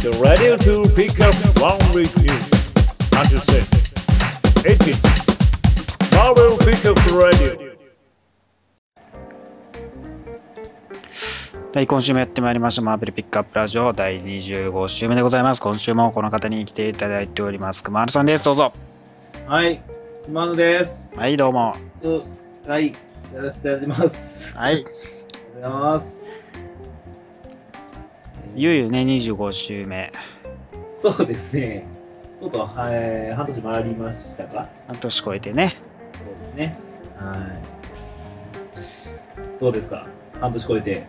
The radio to pick up one with you. Understand? 18. Marvel Pickup Radio. はい、今週もやってまいりました、マーベルピックアップラジオ第25週目でございます。今週もこの方に来ていただいております。熊丸さんです。どうぞ。はい、今野です。はい、どうも。うはい、やらせていただきます。あはい。りがとうございます。いよいよね、25週目。そうですね。とうとう、はい、半年回りましたか？半年超えてね。そうですね。はい。どうですか？半年超えて。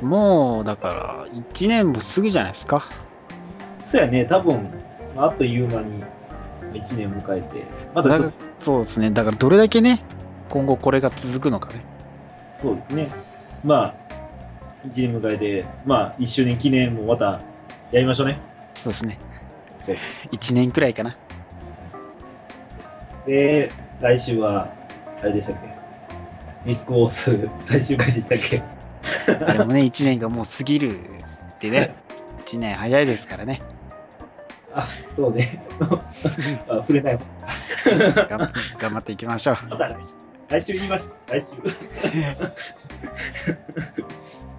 もう、だから、1年もすぐじゃないですか。そうやね、多分、あっという間に1年迎えて、またちょっと、そうですね。だから、どれだけね、今後これが続くのかね。そうですね。まあ、1年迎えて、まあ、1周年記念もまたやりましょうね。そうですね。そう。1年くらいかな。で、来週は、あれでしたっけ？ディスクオース最終回でしたっけ？でもね、1年がもう過ぎるってね。1年早いですからね。あ、そうね。あ触れない。頑張頑張っていきましょう。また来週。来週言います。来週。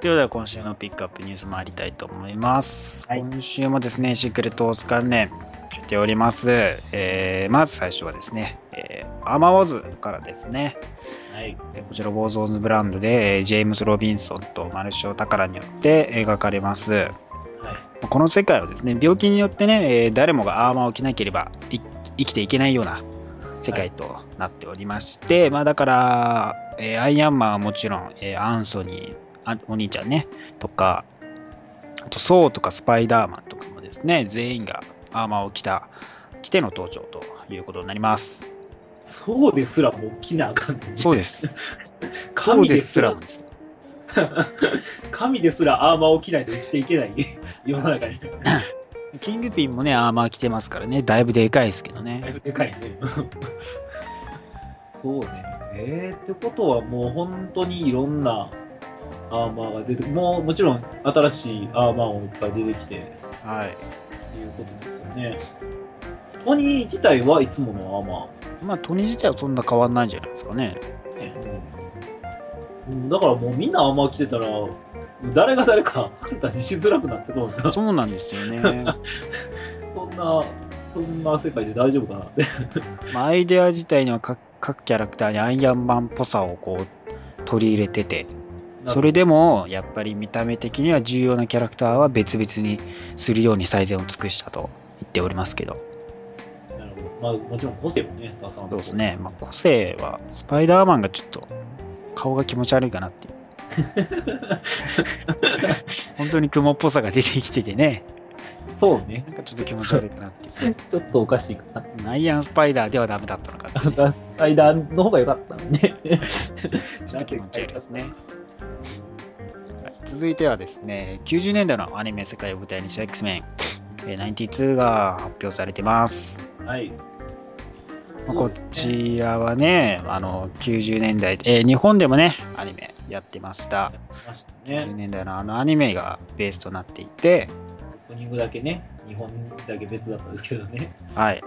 ということで今週のピックアップニュース参りたいと思います。はい今週もですね、シークレットオース関連来ております。えーまず最初はですね、えーアーマーウォーズからですね、はい。えーこちらウォーゾーンズブランドで、えージェームズ・ロビンソンとマルショー・タカラによって描かれます。はい。この世界はですね、病気によってね、えー誰もがアーマーを着なければい生きていけないような世界となっておりまして、まあだから、えーアイアンマンはもちろん、えーアンソニー、あお兄ちゃんね、とか、あとソーとかスパイダーマンとかもですね、全員がアーマーを着た、着ての登場ということになります。そうですらもう着なあかんねんねそうです。神ですらです 神ですらアーマーを着ないと生きていけない 世の中に。キングピンもね、アーマー着てますからね、だいぶでかいですけどだいね。ぶでかいね。そうね。えー、ってことはもう本当にいろんなアーマーが出て、もうもちろん新しいアーマーもいっぱい出てきて、はい。っていうことですよね。トニー自体はいつものアーマまあ、トニー自体はそんな変わんないんじゃないですかね。ー、ねうん。だからもうみんなアーマー着てたら、誰が誰か 判断しづらくなってくるんだ。そうなんですよね。そんな、そんな世界で大丈夫かなって。まあアイデア自体には各各キャラクターにアイアンマンっぽさをこう取り入れてて、それでもやっぱり見た目的には重要なキャラクターは別々にするように最善を尽くしたと言っておりますけど、なるほど。まあもちろん個性もね、そうですね、まあ、個性はスパイダーマンがちょっと顔が気持ち悪いかなっていう。本当に雲っぽさが出てきててね、そうね。なんかちょっと気持ち悪いかなっていう。ちょっとおかしいかな。アイアンスパイダーではダメだったのかね、スパイダーの方が良かったのね。ちょっと気持ち悪いですね。はい続いてはですね、90年代のアニメ世界を舞台にした X-Men、えー92が発表されてます。はい。まあこちらはね、あの90年代、えー日本でもね、アニメやってました。ました90ね。年代のあのアニメがベースとなっていて、オープニングだけね、日本だけ別だったんですけどね。はい。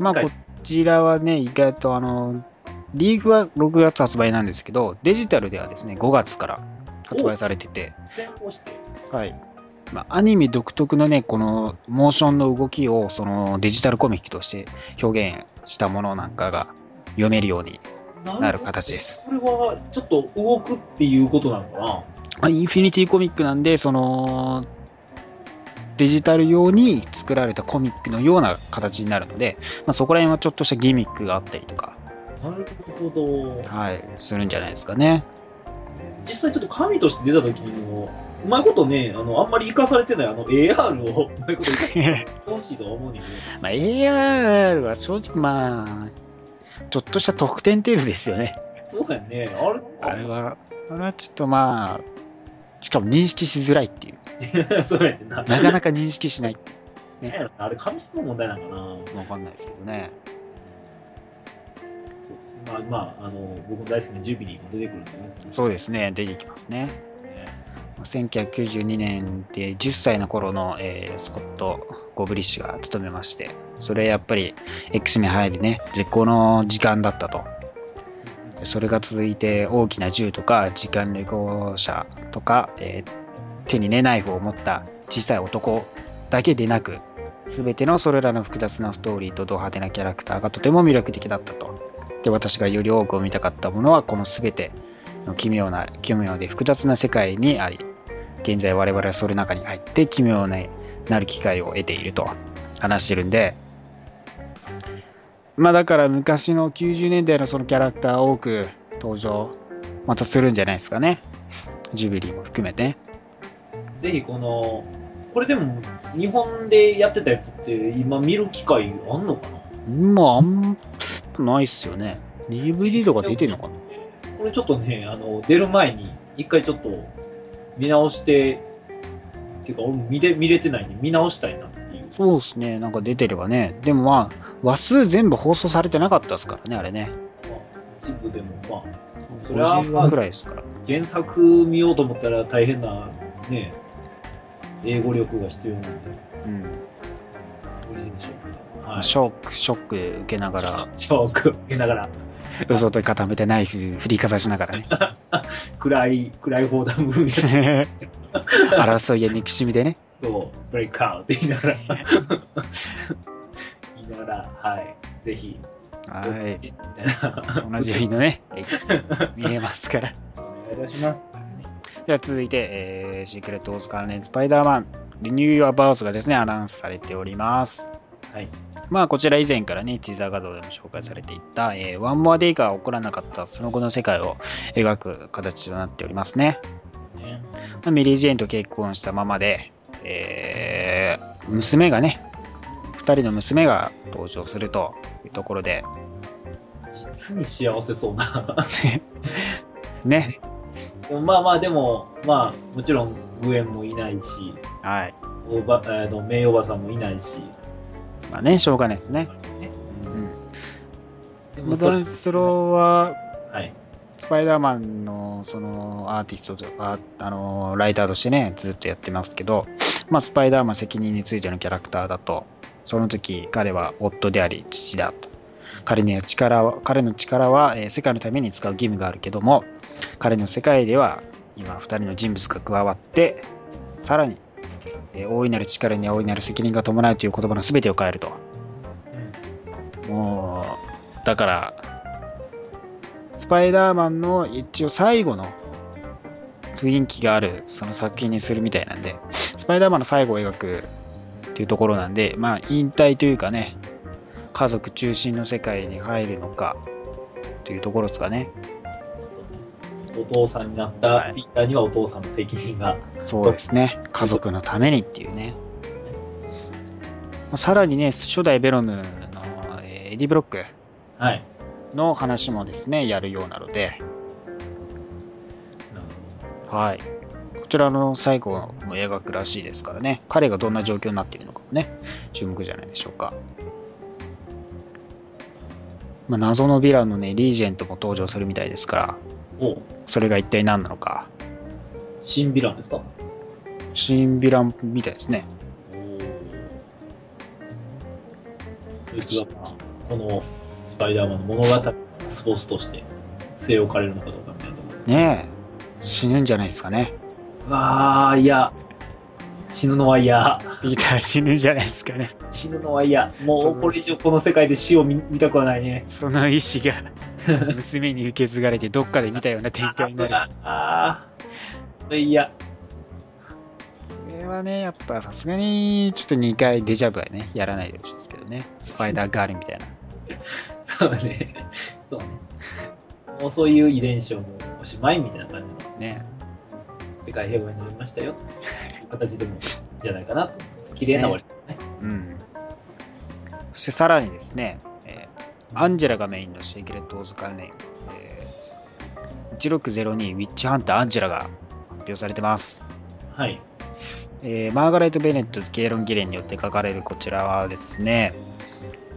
まあこちらはね、意外とあの、リーグは6月発売なんですけど、デジタルではですね、5月から発売されてて。はい。まあ、アニメ独特のね、このモーションの動きをそのデジタルコミックとして表現したものなんかが読めるようになる形です。それはちょっと動くっていうことなのかな？まあ、インフィニティコミックなんで、そのデジタル用に作られたコミックのような形になるので、まあ、そこら辺はちょっとしたギミックがあったりとか、なるほど。はい、するんじゃないですかね。実際ちょっと神として出た時にも、うまいことね、あの、あんまり活かされてないあの AR をうまいこと活かしてほしいとは思う。まあ、AR は正直まあ、ちょっとした得点程度ですよね。そうやんね。あれあれは、あれはちょっとまあ、しかも認識しづらいっていう。そうやな。なかなか認識しない。なんやろあれ、紙質の問題なのかな。わかんないですけどね。まあ、まあ、あの、僕の大好きなジュビリーも出てくるんでね。そうですね、出てきますね。ね1992年で10歳の頃の、えースコット・ゴブリッシュが務めまして、それやっぱり X に入るね、絶好の時間だったと。でそれが続いて大きな銃とか時間旅行者とか、えー手にねナイフを持った小さい男だけでなく全てのそれらの複雑なストーリーとド派手なキャラクターがとても魅力的だったとで私がより多く見たかったものはこの全ての奇妙な奇妙で複雑な世界にあり現在我々はそれ中に入って奇妙ななる機会を得ていると話してるんでまあだから昔の90年代のそのキャラクター多く登場またするんじゃないですかね。ジュビリーも含めて。ぜひこの、これでも日本でやってたやつって今見る機会あんのかな？まああんまないっすよね。DVD とか出てんのかな？これちょっとね、あの、出る前に一回ちょっと見直して、っていうか俺見れ見れてないんで見直したいなっていう。そうですね。なんか出てればね。でもまあ話数全部放送されてなかったですからねあれね。まあ、一部でもまあ、それは50話くらいですから。原作見ようと思ったら大変な、ね、英語力が必要なんで、うん。無理でしょ。う。はい。ショックショック受けながら。ショック受けながら、嘘と固めてナイフ振りかざしながらね。暗い、暗い砲弾ムービー争いや憎しみでね。そう、ブレイクアウト言いながら、言いながら、はい、ぜひ、はい。みたいな、おなじみのね。見えますから。お願いいたします。では続いて、えー Secret Wars 関連スパイダーマン、 Renew Your Vows がですね、アナウンスされております。はい。まあ、こちら以前からね、ティザー画像でも紹介されていた、えー One More Day が起こらなかったその後の世界を描く形となっておりますね。ねまあメリー・ジェーンと結婚したままで、えー娘がね、2人の娘が登場するというところで、実に幸せそうな。ね、まあまあ、でも、まあ、もちろん、グエンもいないし、はい。おば、あの、メイおばさんもいないし、まあね、しょうがないですね。ねうん。でモそれスローは、はい。スパイダーマンのそのアーティストとか、あのライターとしてね、ずっとやってますけど、まあ、スパイダーマン責任についてのキャラクターだと、その時彼は夫であり父だと。彼には力は彼の力は、えー世界のために使う義務があるけども、彼の世界では今2人の人物が加わって、さらに、えー大いなる力には大いなる責任が伴うという言葉の全てを変えると。もう、だから、スパイダーマンの一応最後の雰囲気があるその作品にするみたいなんで、スパイダーマンの最後を描くっていうところなんで、まあ引退というかね、家族中心の世界に入るのかというところですかね。お父さんになったピーターにはお父さんの責任が。そうですね。家族のためにっていうね。さらにね、初代ベロムのえーエディ・ブロックはい。の話もですね、やるようなので、はい。こちらの最後も描くらしいですからね、彼がどんな状況になっているのかもね、注目じゃないでしょうか。まあ、謎のヴィランのね、リージェントも登場するみたいですから、おそれが一体何なのか、新ヴィランですか？新ヴィランみたいですね。そいつが、まあこのスパイダーマンの物語のスポーツとして据え置かれるのかどうかみたいな。ねえ、死ぬんじゃないですかね。うわあ、いや。死ぬのは嫌。ピーター死ぬんじゃないですかね。死ぬのは嫌。もうこれ以上この世界で死を見見たくはないね。その意志が 娘に受け継がれて、どっかで見たような展開になる。ああ。それ嫌。これはね、やっぱさすがにちょっと2回デジャブはね、やらないでほしいですけどね。スパイダーガールみたいな。そうね。そうね。もうそういう遺伝子をもうおしまいみたいな感じのね。世界平和になりましたよ。形でもじゃないかなと。綺麗な終わりですね。うん。そしてさらにですね、えーアンジェラがメインのシークレット・オーズ関連、えー1602ウィッチハンターアンジェラが発表されてます。はい。えーマーガレット・ベネットとケイロン・ギレンによって書かれるこちらはですね、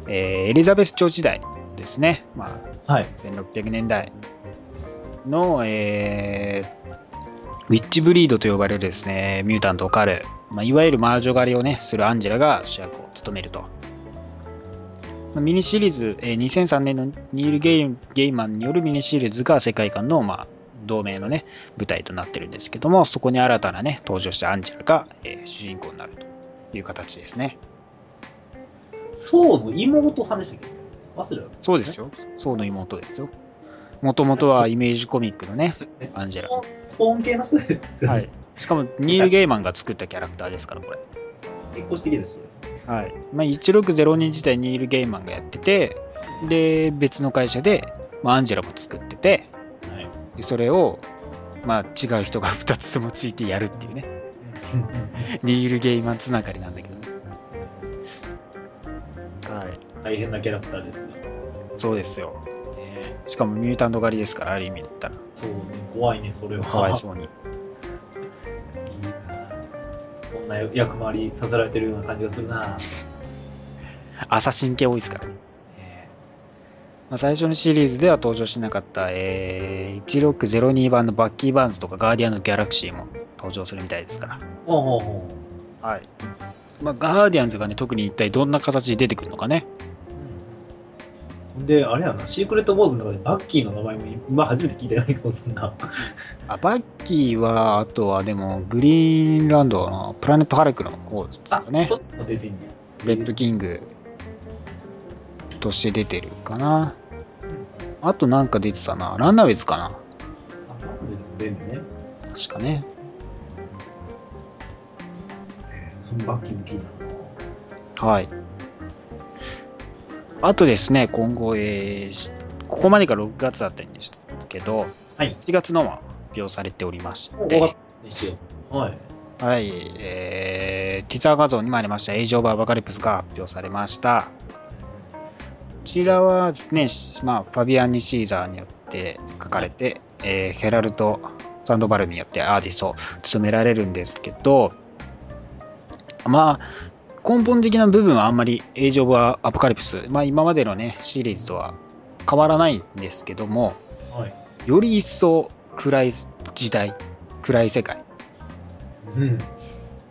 えーエリザベス朝時代ですね、まあ、はい。1600年代の、えーウィッチブリードと呼ばれるですね、ミュータントを狩る、まあ、いわゆる魔女狩りをね、するアンジェラが主役を務めると。まあミニシリーズ、えー2003年のニールゲイマンによるミニシリーズが世界観の、まあ、同盟のね、舞台となってるんですけども、そこに新たなね、登場したアンジェラが、えー主人公になるという形ですね。そうの妹さんでしたっけ？忘れたそうですよ。ソウの妹ですよ。もともとはイメージコミックのね、アンジェラスポーン系の人ですよね。はい。しかも、ニール・ゲイマンが作ったキャラクターですから、これ。結婚してきですよ。はい。まあ、1602自体ニール・ゲイマンがやってて、で、別の会社で、まあ、アンジェラも作ってて、それを、まあ、違う人が2つともついてやるっていうね。ニール・ゲイマンつながりなんだけどね。はい。大変なキャラクターですが。ねそうですよ。しかもミュータント狩りですから、ある意味で言ったら。そうね、怖いね、それは。かわいそうに。いいなちょっとそんな役回りさせられてるような感じがするな。アサシン系多いですからね。ねまあ、最初のシリーズでは登場しなかった、えー、1602版のバッキー・バーンズとかガーディアンズ・ギャラクシーも登場するみたいですから。ほうほうほはい。まあ、ガーディアンズがね、特に一体どんな形で出てくるのかね。う。ほんで、あれやな、 Secret Wars の中でバッキーの名前も今初めて聞いたような気がするな。あバッキーは、あとはでも、グリーンランドの Planet Hulk の方ですあか、ねこ。っちも出てんねレッドキングとして出てるかな。あとなんか出てたな。 Runaways かな。あ、出てんね。確かね。そのバッキーも気にな。はい。あとですね、今後、えーしここまでが6月だったんですけど、はい7月のは発表されておりまして。はい。はい、えー、ティザー画像にもありました、エイジ・オブ・アバカリプスが発表されました。こちらはですね、まあ、ファビアンニ・シーザーによって書かれて、えーヘラルト・サンドバルによってアーティストを務められるんですけど、まあ、根本的な部分はあんまりエイジ・オブ・アポカリプス、まあ、今までのね、シリーズとは変わらないんですけども、はい。より一層暗い時代、暗い世界。うん。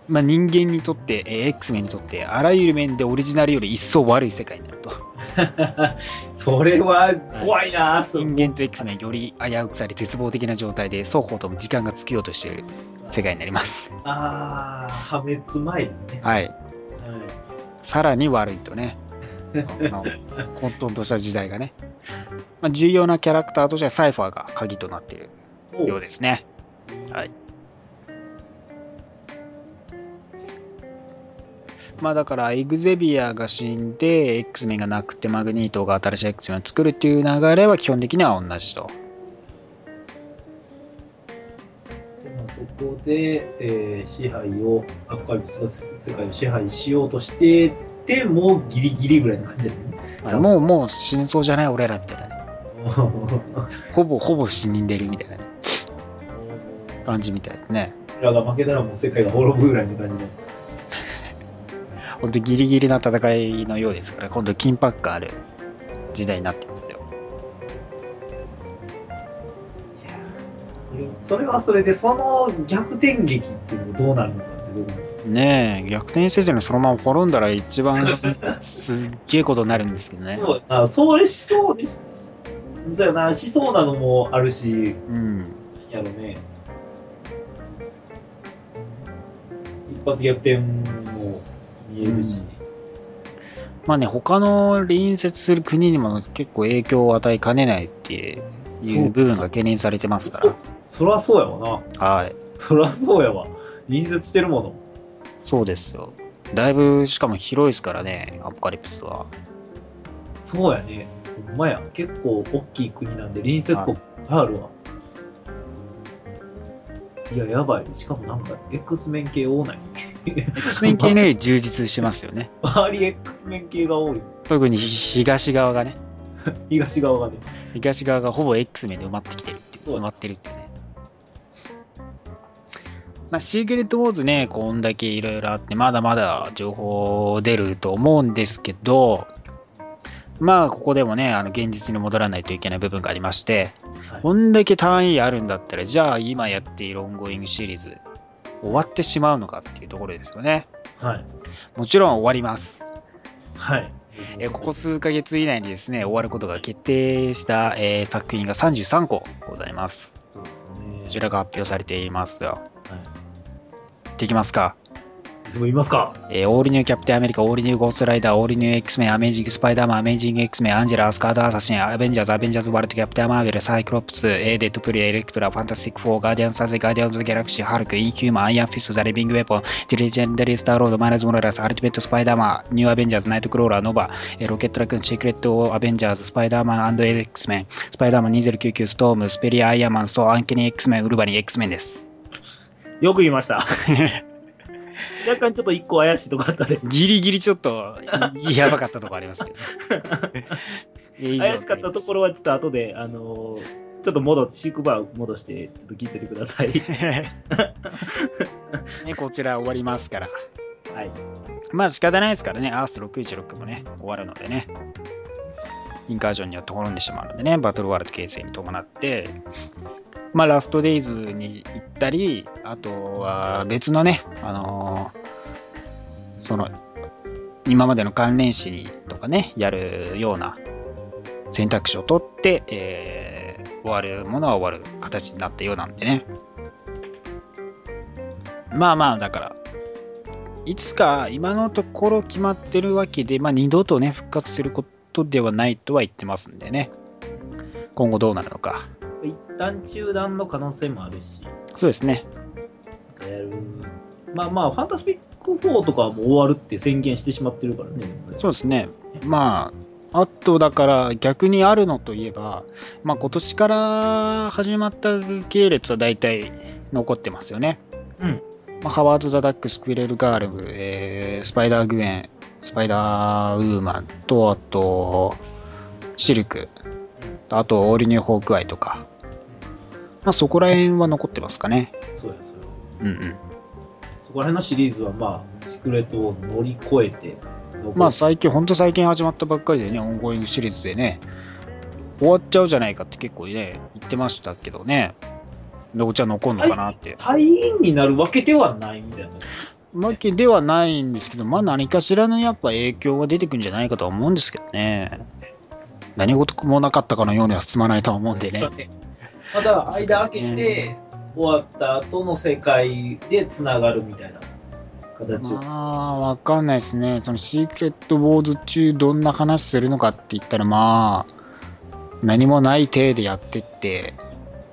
まあ、人間にとって、えー X メンにとって、あらゆる面でオリジナルより一層悪い世界になると。それは怖いな、そ人間と X メンより危うくされ絶望的な状態で双方とも時間が尽きようとしている世界になります。ああ、破滅前ですね。はい。はさらに悪いとね。混沌とした時代がね。まあ、重要なキャラクターとしてはサイファーが鍵となっているい。ようですね。はい。まあだから、エグゼビアが死んで、X メンがなくて、マグニートが新しい X メンを作るっていう流れは基本的には同じと。そこで、えー支配を、アポカリプスが世界を支配しようとしてて、もうギリギリぐらいの感じだよね。もう、もう死にそうじゃない俺らみたいなね。ほぼ、ほぼ死んでるみたいなね、感じみたいですね。らが負けたらもう世界が滅ぶぐらいの感じで。本当ギリギリな戦いのようですから、今度緊迫感ある時代になってますよ。いやーそれはそれで、その逆転劇っていうのがどうなるのかって部分。ねえ、逆転せずにそのまま滅んだら一番すすっげえことになるんですけどね。そうあそうしそうです。そうやな、しそうなのもあるし、うん。やろね。一発逆転も見えるし。まあね、他の隣接する国にも結構影響を与えかねないっていう部分が懸念されてますから。そらそうやわな。はい。そらそうやわ。隣接してるもの。そうですよ。だいぶ、しかも広いですからね、アポカリプスは。そうやね。ほんまや。結構大きい国なんで隣接国あるわ。いや、やばい。しかもなんか X メン系多ない X メン系ね、充実してますよね。周り X メン系が多い。特に東側がね、東側がね。東側がほぼ X 面で埋まってきてるっていう埋まってるっていうね。まあ、シークレットウォーズね、こんだけいろいろあって、まだまだ情報出ると思うんですけど、まあ、ここでもね、あの現実に戻らないといけない部分がありまして、はいこんだけタイインあるんだったら、じゃあ今やっているオンゴーイングシリーズ、終わってしまうのかっていうところですよね。はい。もちろん終わります。はい。えーここ数ヶ月以内にですね、終わることが決定した、えー作品が33個ございます。そうですよね。こちらが発表されていますよ。はい。できますか？すぐ言いますか？えーオールニューキャプテンアメリカ、オールニューゴーストライダー、オールニュー X メン、アメージングスパイダーマン、アメージング X メン、アンジェラ、アスガーズ・アサシン、アベンジャーズ、アベンジャーズワールド、キャプテンマーベル、サイクロプス、えーデッドプール、エレクトラ、ファンタスティック4、ガーディアンズ・ガーディアンズ・オブ・ギャラクシー、ハルク、インヒューマン、アイアンフィスト、ザ・リビング・ウェポン、ジレジェンダリー・スター・ロード、マイナズ・モララス、アルティメット・スパイダーマン、ニュー・アベンジャーズ、ナイト・クローラー、ノバ、えーロケット・ラクーン、シークレット・アベンジャーズ、スパイダーマン &X メン、スパイダーマン2099、ストーム、スペリア・アイアンマン、ソー、アンケニー X メン、ウルバリン X メンです。よく言いました。若干ちょっと一個怪しいとこあったで。ギリギリちょっといやばかったとこありますけど。怪しかったところはちょっと後で、あのーちょっと戻って、シークバー戻して、ちょっと聞いててください。ね、こちら終わりますから。はい。まあ仕方ないですからね、アース616もね、終わるのでね。インカージョンによって滅んでしまうのでね、バトルワールド形成に伴って、まあラストデイズに行ったり、あとは別のね、あのーその、今までの関連誌とかね、やるような選択肢を取って、えー終わるものは終わる形になったようなんでね。まあまあ、だから、いつか今のところ決まってるわけで、まあ、二度とね、復活することではないとは言ってますんでね。今後どうなるのか。一旦中断の可能性もあるし、そうですね。まあまあ、ファンタスピック4とかはもう終わるって宣言してしまってるからね。そうですね。まあ、あとだから逆にあるのといえば、まあ今年から始まった系列は大体残ってますよね。うん。まあ、ハワード・ザ・ダック、スクイレル・ガール、えースパイダー・グエン、スパイダー・ウーマンと、あと、シルク、あと、オールニュー・ホークアイとか、まあそこら辺は残ってますかね。そうや、そうや。うんうん。そこら辺のシリーズはまあ、シークレットを乗り越えて、まあ最近、ほんと最近始まったばっかりでね、オンゴーイングシリーズでね、終わっちゃうじゃないかって結構ね、言ってましたけどね、どうちゃん残んのかなって。退院になるわけではないみたいな。わけではないんですけど、まあ何かしらのやっぱ影響が出てくるんじゃないかとは思うんですけどね。何事もなかったかのようには進まないとは思うんでね。まだ間開けて、終わった後の世界でつながるみたいな形を。まあ、わかんないですね。そのシークレット・ウォーズ中どんな話するのかって言ったら、まあ、何もない体でやってって、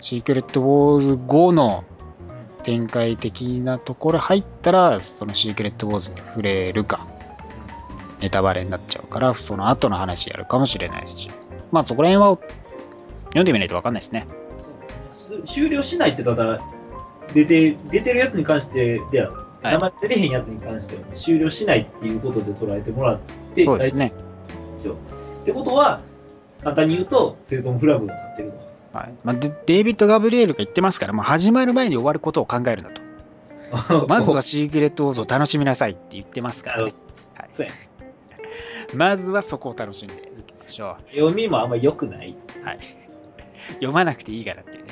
シークレット・ウォーズ後の展開的なところ入ったら、そのシークレット・ウォーズに触れるか、ネタバレになっちゃうから、その後の話やるかもしれないし、まあそこら辺は読んでみないとわかんないですね。終了しないってただ、出て、出てるやつに関してでは、はい名前出てへんやつに関しては、終了しないっていうことで捉えてもらって、そうですね。ってことは、簡単に言うと、生存フラグになってるの。はいまあ、でデイビッド・ガブリエルが言ってますから、もう始まる前に終わることを考えるんだと。まずはシークレット・ウォーズを楽しみなさいって言ってますからね。はい、まずはそこを楽しんでいきましょ読みもあんま良くない。う。はい、読まなくていいからって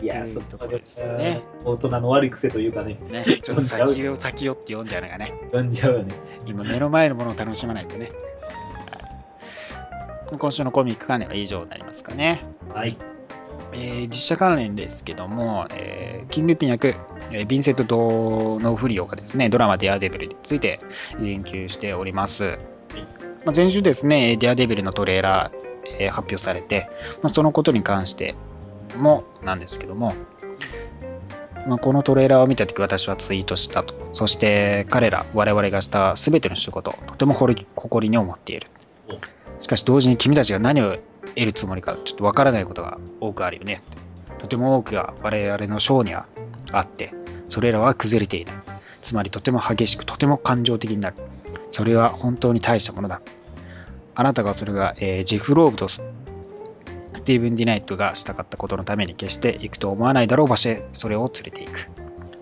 いや、そうところですよね大人の悪い癖というかね、ねちょっと先を先をって読んじゃうのがね、読んじゃうよね。今目の前のものを楽しまないとね。はい、今週のコミック関連は以上になりますかね。はい。えー実写関連ですけども、えーキングピン役、えーヴィンセント・ドノフリオがですね、ドラマデアデビルについて言及しております。まあ、前週ですね、デアデビルのトレーラー、えー発表されて、まあ、そのことに関してもなんですけども、まあ、このトレーラーを見たとき私はツイートしたと。そして彼ら、我々がした全ての仕事、とても誇り誇りに思っている。しかし同時に君たちが何を得るつもりかちょっとわからないことが多くあるよね。とても多くが我々の章にはあって、それらは崩れていない。つまりとても激しく、とても感情的になる。それは本当に大したものだ。あなたがそれが、えージェフ・ローブとススティーブン・ディナイトがしたかったことのために決して行くと思わないだろう場所へそれを連れていく。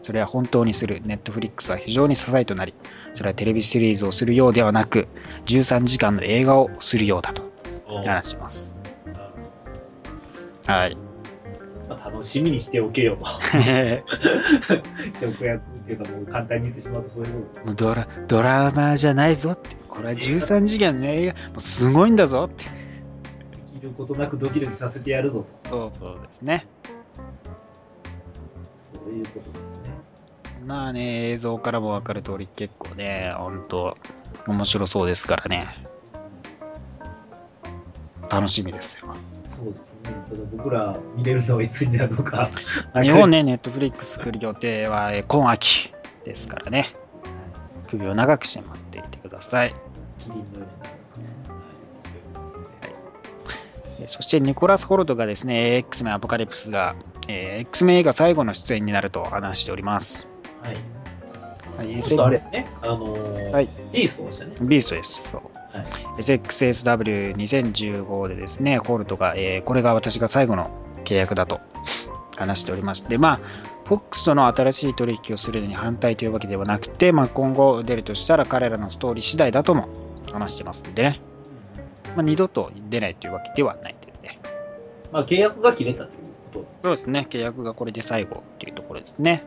それは本当にする。ネットフリックスは非常に支えとなり、それはテレビシリーズをするようではなく、13時間の映画をするようだと話します。はい。まあ、楽しみにしておけよと。直訳っていうかもう簡単に言ってしまうとそういうこもうドラドラマじゃないぞって。これは13時間の映画、もうすごいんだぞって。と。生きることなくドキドキさせてやるぞと。そうそうですね。そういうことですね。まあね、映像からも分かる通り、結構ね、本当面白そうですからね。楽しみですよ。そうですね。ただ僕ら見れるのはいつになるのか。日本ね、ネットフリックス来る予定はえー今秋ですからね、首を長くして待っていてください。キリンのようにそしてニコラス・ホルトがですね、X メンアポカリプスが、えー X メン映画最後の出演になると話しております。はい。はいちょっとあれね、あのー、はいビーストでしたね。ビーストです。そうはい SXSW2015 でですね、ホルトが、えーこれが私が最後の契約だと話しておりまして、まあ、FOX との新しい取引をするのに反対というわけではなくて、まあ、今後出るとしたら彼らのストーリー次第だとも話してますんでね、まあ、二度と出ないというわけではないというね。まあ、契約が切れたというこそうですね、契約がこれで最後っていうところですね。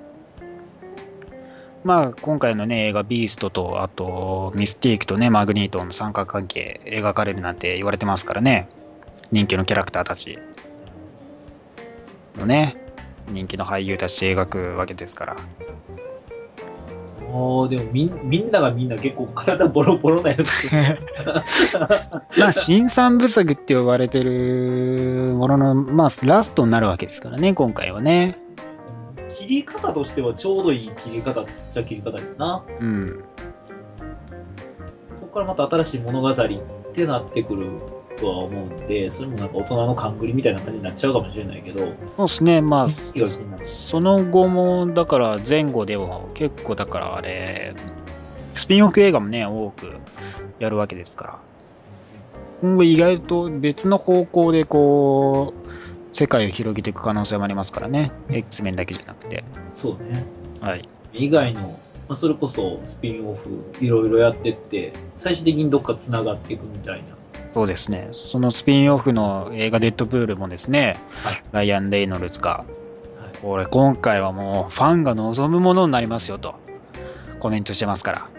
まあ、今回のね、映画、ビーストと、あと、ミスティークとね、マグニートの三角関係描かれるなんて言われてますからね。人気のキャラクターたちのね、人気の俳優たち描くわけですから。と。もう、でもみんみんながみんな結構体ボロボロなやつ。まあ、新三部作って呼ばれてるものの、まあ、ラストになるわけですからね、今回はね。切り方としてはちょうどいい切り方っちゃ切り方やな。うん。ここからまた新しい物語ってなってくるとは思うんで、それもなんか大人の勘繰りみたいな感じになっちゃうかもしれないけど、そうですね、まあ、その後も、だから前後では結構だからあれ、スピンオフ映画もね、多くやるわけですから。今後意外と別の方向でこう、世界を広げていく可能性もありますからね。X メンだけじゃなくて。そうね。はい。以外の、まあ、それこそスピンオフいろいろやってって、最終的にどっか繋がっていくみたいな。そうですね。そのスピンオフの映画デッドプールもですね、はいライアン・レイノルズが、はいこれ今回はもうファンが望むものになりますよとコメントしてますから。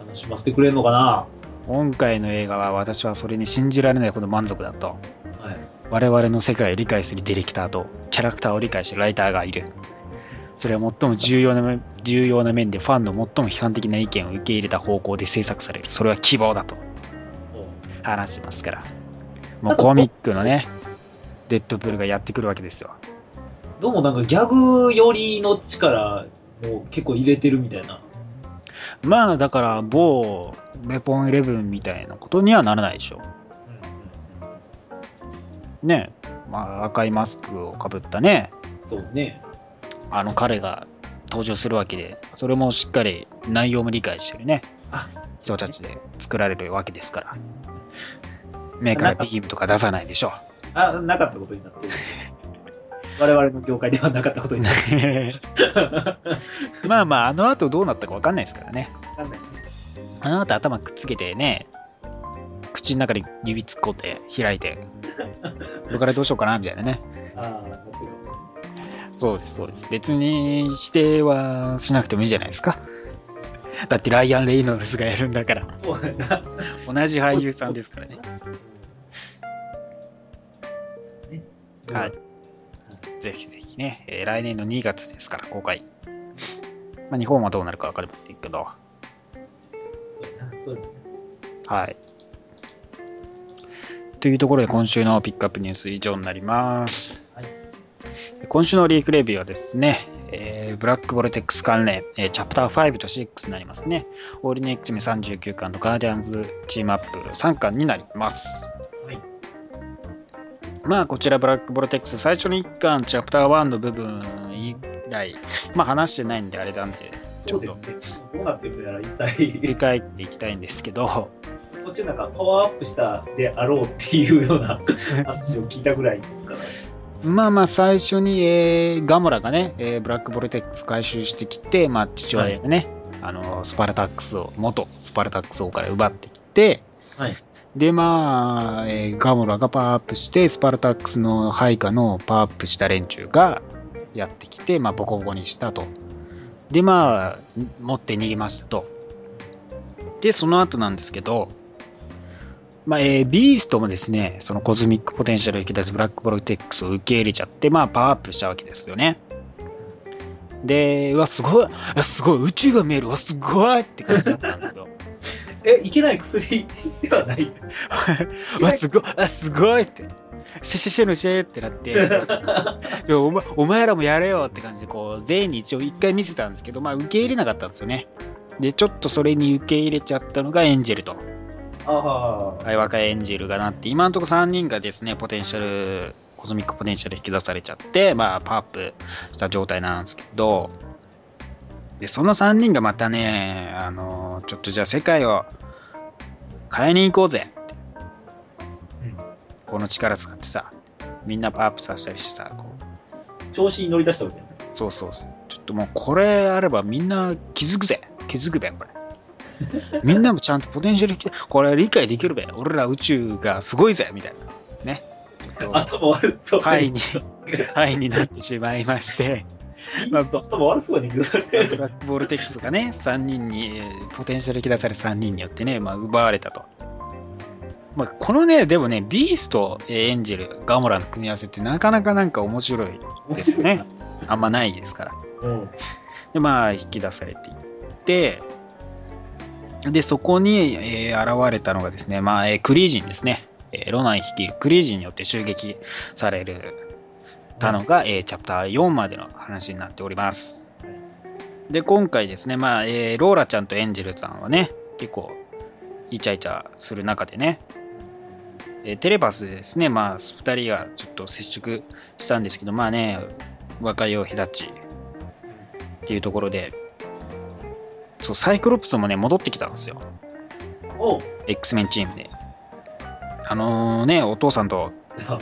楽しませてくれるのかな今回の映画は私はそれに信じられないほど満足だと。はい。我々の世界を理解するディレクターとキャラクターを理解するライターがいる。それは最も重要な面重要な面でファンの最も批判的な意見を受け入れた方向で制作される。それは希望だと話してますから。もうコミックのね、デッドプールがやってくるわけですよ。どうもなんかギャグ寄りの力も結構入れてるみたいな。まあだから某メポン11みたいなことにはならないでしょう。ね。まあ赤いマスクをかぶったね、そうね。あの彼が登場するわけで、それもしっかり内容も理解してるね、あ人たちで作られるわけですから。目からビームとか出さないでしょ。あ、なかったことになってる。我々の業界ではなかったことになってる。まあまあ、あの後どうなったか分かんないですからね。わかんないねあの後頭くっつけてね、口の中に指突っ込んで開いて、これからどうしようかなみたいなね。あ。そうです、そうです。別に否定はしなくてもいいじゃないですか。だってライアン・レイノルズがやるんだから。同じ俳優さんですからね。はい。ぜひぜひね、えー来年の2月ですから、公開。まあ、日本はどうなるか分かりませんけど、そうやな。そうやね。はい。というところで今週のピックアップニュース以上になります。はい今週のリークレビューはですね、えーブラックボルテックス関連、えーチャプター5と6になりますね。オールニュー X メン39巻とガーディアンズチームアップ3巻になります。はい。まあこちらブラックボルテックス最初の1巻チャプター1の部分以来、まあ話してないんであれなんで、ちそょっとね。どうなってるのやら一振り切、返っていきたいんですけど、途中なんかパワーアップしたであろうっていうような 話を聞いたぐらいから、まあまあ最初に、えーガモラがね、えーブラックボルテックス回収してきて、まあ父親がね、あのスパルタックスを、元スパルタックス王から奪ってきて、はい。でまあ、えーガモラがパワーアップして、スパルタックスの配下のパワーアップした連中がやってきて、まあボコボコにしたと。でまあ、持って逃げましたと。で、その後なんですけど、まあえービーストもですね、そのコズミックポテンシャルを引き出すブラックボルテックスを受け入れちゃって、まあパワーアップしたわけですよね。で、うわ、すごい、あすごい、宇宙が見える、うわ、すごいって感じだったんですよ。え、いけない薬ではない。うわ、すごい、あ、すごいって。シェシェシェのシェってなって、いやお前お前らもやれよって感じで、こう、全員に一応一回見せたんですけど、まあ、受け入れなかったんですよね。で、ちょっとそれに受け入れちゃったのがエンジェルと。ああ。はい、若いエンジェルがなって、今のところ3人がですね、ポテンシャル、コズミックポテンシャル引き出されちゃって、まあ、パワーアップした状態なんですけど、で、その3人がまたね、あの、ちょっとじゃあ世界を変えに行こうぜって。うんこの力使ってさ、みんなパワーアップさせたりしてさ、こう、調子に乗り出したわけね。そうそうそう。ちょっともうこれあればみんな気づくぜ。気づくべ、これ。みんなもちゃんとポテンシャルこれ理解できるべ。俺ら宇宙がすごいぜ、みたいな。ね。頭悪そう。はいに、はいになってしまいまして、インスト頭悪そうやねんけど、それ。ブラックボールテックスとかね、3人に、ポテンシャル引き出され3人によってね、まあ、奪われたと。まあ、このね、でもね、ビースト、えーエンジェル、ガモラの組み合わせってなかなかなんか面白いですよね。あんまないですから。うん。で、まあ、引き出されていって、で、そこに、えー現れたのがですね、まあ、えークリージンですね。えーロナン率いるクリージンによって襲撃されるたのが、えーチャプター4までの話になっております。で、今回ですね、まあ、えーローラちゃんとエンジェルさんはね、結構、イチャイチャする中でね、えテレパスでですね、まあ、2人がちょっと接触したんですけど、まあね、和解を隔ち、っていうところで、そう、サイクロプスもね、戻ってきたんですよ。おう X メンチームで。あのね、お父さんと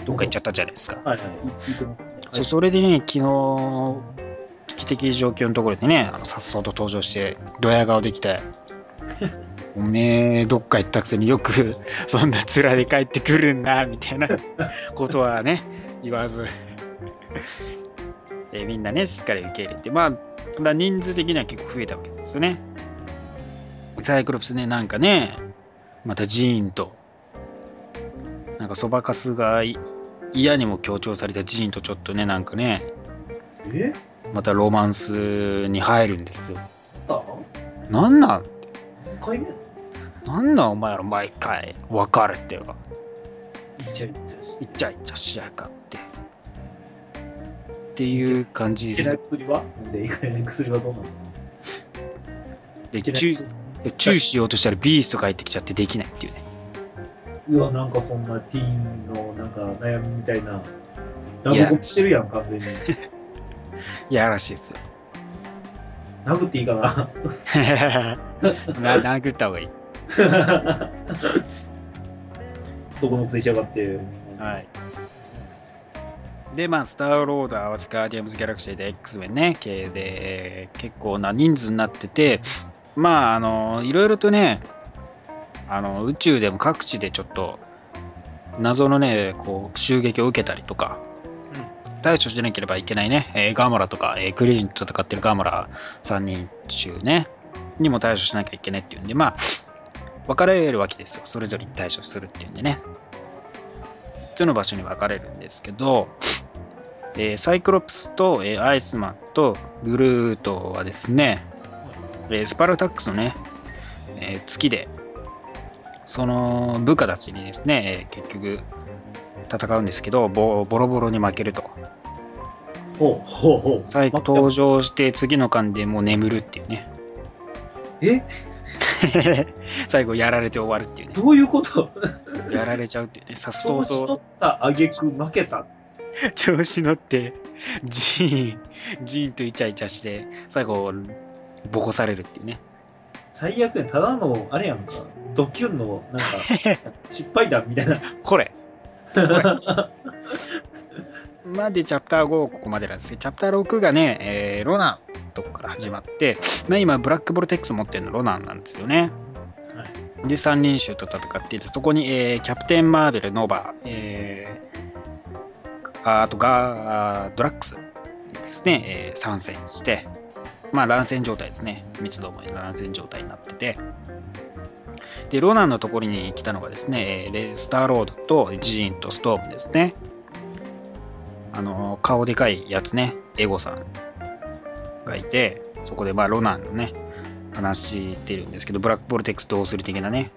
どっか行っちゃったじゃないですか。はいはい。聞いてますね。そうそれでね、昨日、危機的状況のところでね、あのさっそうと登場して、ドヤ顔できて、おめえ、どっか行ったくせによく、そんな面で帰ってくるんだ、みたいなことはね、言わず、えみんなね、しっかり受け入れて、まあ、人数的には結構増えたわけですよね。サイクロプスね、なんかね、またジーンと、なんかそばかすがい嫌にも強調されたジーンとちょっとね、なんかね、え？またロマンスに入るんですよ。あなんなん？何回目？なんなんお前ら毎回別れては。イチャイチャして。イチャイチャしやがって。っていう感じいけないですよ。薬は？でいけない薬はどうなの？で、いけないチューチューしようとしたらビーストが入ってきちゃってできないっていうね。うわ、なんかそんなティーンのなんか悩みみたいな。ラブコプしてるやん、完全に。いやらしいですよ。殴っていいかな。な 殴った方がいい。どこのついしやがって。はい。で、まあ、スターロード合わせガーディアムズ・ギャラクシーで X メンね、系で結構な人数になってて、まあ、あの、いろいろとね、あの、宇宙でも各地でちょっと、謎のね、こう、襲撃を受けたりとか、対処しなければいけないね、えーガモラとか、えークリージンと戦ってるガモラ3人中ね、にも対処しなきゃいけないっていうんで、まあ、分かれるわけですよ。それぞれに対処するっていうんでね。3つの場所に分かれるんですけど、えーサイクロプスと、えーアイスマンとグルートはですね、えースパルタックスのね、えー月で、その部下たちにですね、えー結局戦うんですけど、ボボロボロに負けると。ほうほうほう。最後登場して次の間でもう眠るっていうね。え？最後やられて終わるっていうね。どういうこと？やられちゃうっていうね。さっそ調うと子乗った挙句負けた。調子乗って、ジーン、ジーンとイチャイチャして、最後、ボコされるっていうね。最悪ただの、あれやんか、ドキュンの、なんか、失敗談みたいな。これ、までチャプター5ここまでなんですけど、チャプター6がね、えーロナンのとこから始まって、まあ、今、ブラックボルテックス持ってるのロナンなんですよね。はい。で、三人衆と戦っていて、そこに、えーキャプテン・マーベル、ノバ、えーああとガードラックスですね、えー参戦して、まあ、乱戦状態ですね。密度も乱戦状態になってて、で、ロナンのところに来たのがですね、スターロードとジーンとストームですね。あの、顔でかいやつね、エゴさんがいて、そこでまあロナンのね、話してるんですけど、ブラックボルテックスどうする的なね、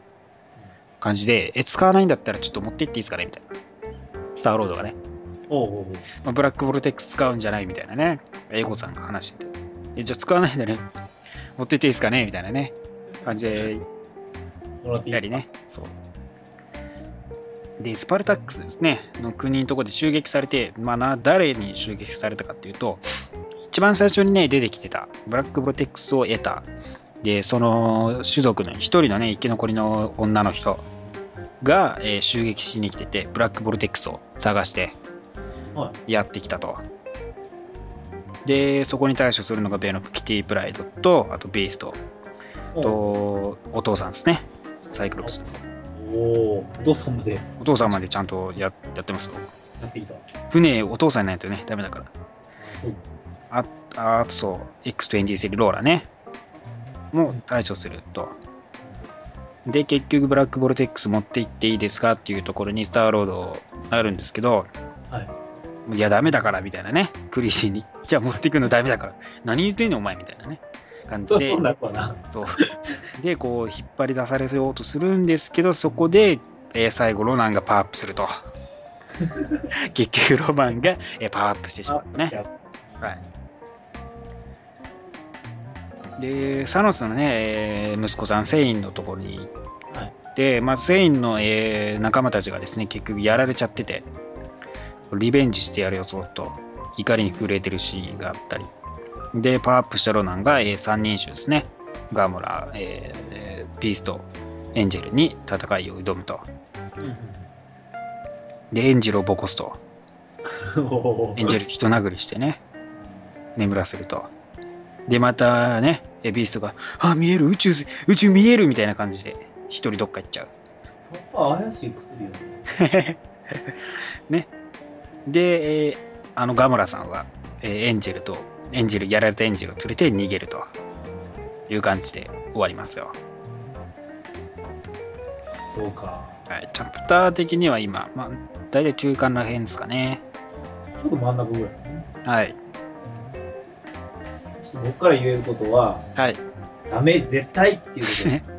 感じで、え、使わないんだったらちょっと持って行っていいですかね？みたいな。スターロードがね、おうおうまあ、ブラックボルテックス使うんじゃない？みたいなね、エゴさんが話してて、え、じゃあ使わないんだね、持って行っていいですかね？みたいなね、感じで。もらっていいやりね。そう。で、スパルタックスですね、の国のところで襲撃されて、まあな、誰に襲撃されたかっていうと、一番最初にね、出てきてた、ブラックプロテックスを得た、で、その種族の一人のね、生き残りの女の人が、えー襲撃しに来てて、ブラックボルテックスを探してはやってきたと。で、そこに対処するのがベノプ・キティ・プライドと、あとベイストと、お父さんですね、サイクロプス。おおお父さんまでやお父さんまでちゃんとややってますよ。ってきた。船、お父さんいないとね、ダメだから。そう。ああとそう、X23 ローラね。も対処すると。で、結局、ブラックボルテックス持って行っていいですかっていうところにスターロードあるんですけど、はい。いや、ダメだからみたいなね、クリシーに。いや、持っていくのダメだから。何言ってんのお前みたいなね、感じでそうそう。だそうだな。そう。で、こう、引っ張り出されようとするんですけど、そこで、えー最後、ロナンがパワーアップすると。結局、ロマンが、えーパワーアップしてしまうね。はい。で、サノスのね、えー息子さん、セインのところに行って、まあ、セインの、えー仲間たちがですね、結局やられちゃってて、リベンジしてやるよぞと、怒りに震えてるシーンがあったり、で、パワーアップしたロナンが、え3人衆ですね、ガモラ、えーえースト、エンジェルに戦いを挑むと。で、エンジェルをボコすと。エンジェル人殴りしてね、眠らせると。で、またね、えビーストが、あ、見える、宇宙、宇宙見えるみたいな感じで、一人どっか行っちゃう。やっぱ怪しい薬よね。で、えーあのガモラさんは、えーエンジェルと、エンジェル、やられたエンジェルを連れて逃げるという感じで終わりますよ。そうか。はい、チャプター的には今、まあ、大体中間ら辺ですかね。ちょっと真ん中ぐらいね。はい。僕から言えることは、はい。ダメ、絶対っていうことで。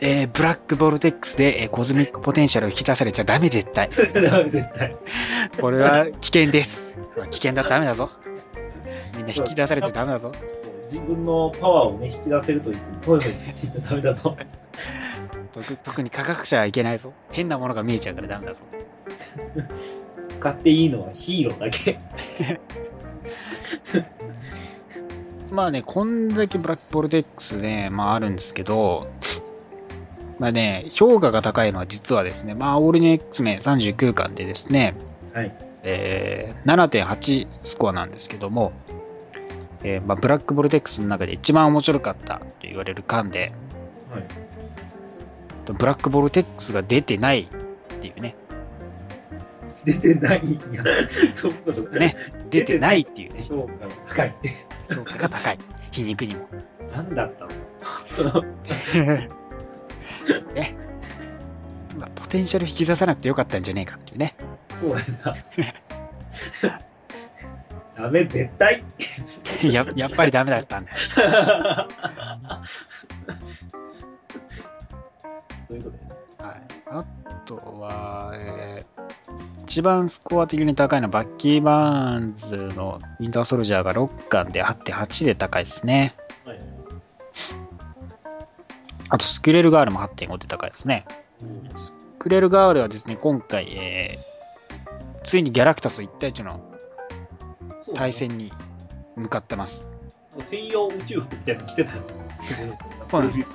えーブラックボルテックスで、えーコズミックポテンシャルを引き出されちゃダメ絶対。ダメ、絶対。これは危険です。危険だとダメだぞ。みんな引き出されてダメだぞ。自分のパワーをね、引き出せると言っても、トイレに言っちゃダメだぞ。特特に科学者はいけないぞ。変なものが見えちゃうからダメだぞ。使っていいのはヒーローだけ。まあね、こんだけブラックボルテックスね、まああるんですけど、まあね、評価が高いのは実はですね、まあオールニュ X 名39巻でですね、はい。えー7.8スコアなんですけども、えーまあ、ブラックボルテックスの中で一番面白かったと言われる巻で、はい。ブラックボルテックスが出てないっていうね、出てないんや。そういうことかね出てないっていうね、評価が高い。評価が高い。皮肉にも。何だったの？ね。まあ、ポテンシャル引き出さなくてよかったんじゃねえかっていうね。そうやな。ダメ、絶対。ややっぱりダメだったんだよ。そういうことやな。はい、あとは、えー一番スコア的に高いのはバッキー・バーンズのウィンターソルジャーが6巻で8.8で高いですね。はい。あとスクレルガールも8.5で高いですね。うんスクレルガールはですね、今回、えーついにギャラクタス1対1の対戦に向かってます。専用宇宙服みたいなの着てたよ。そうなんですよ。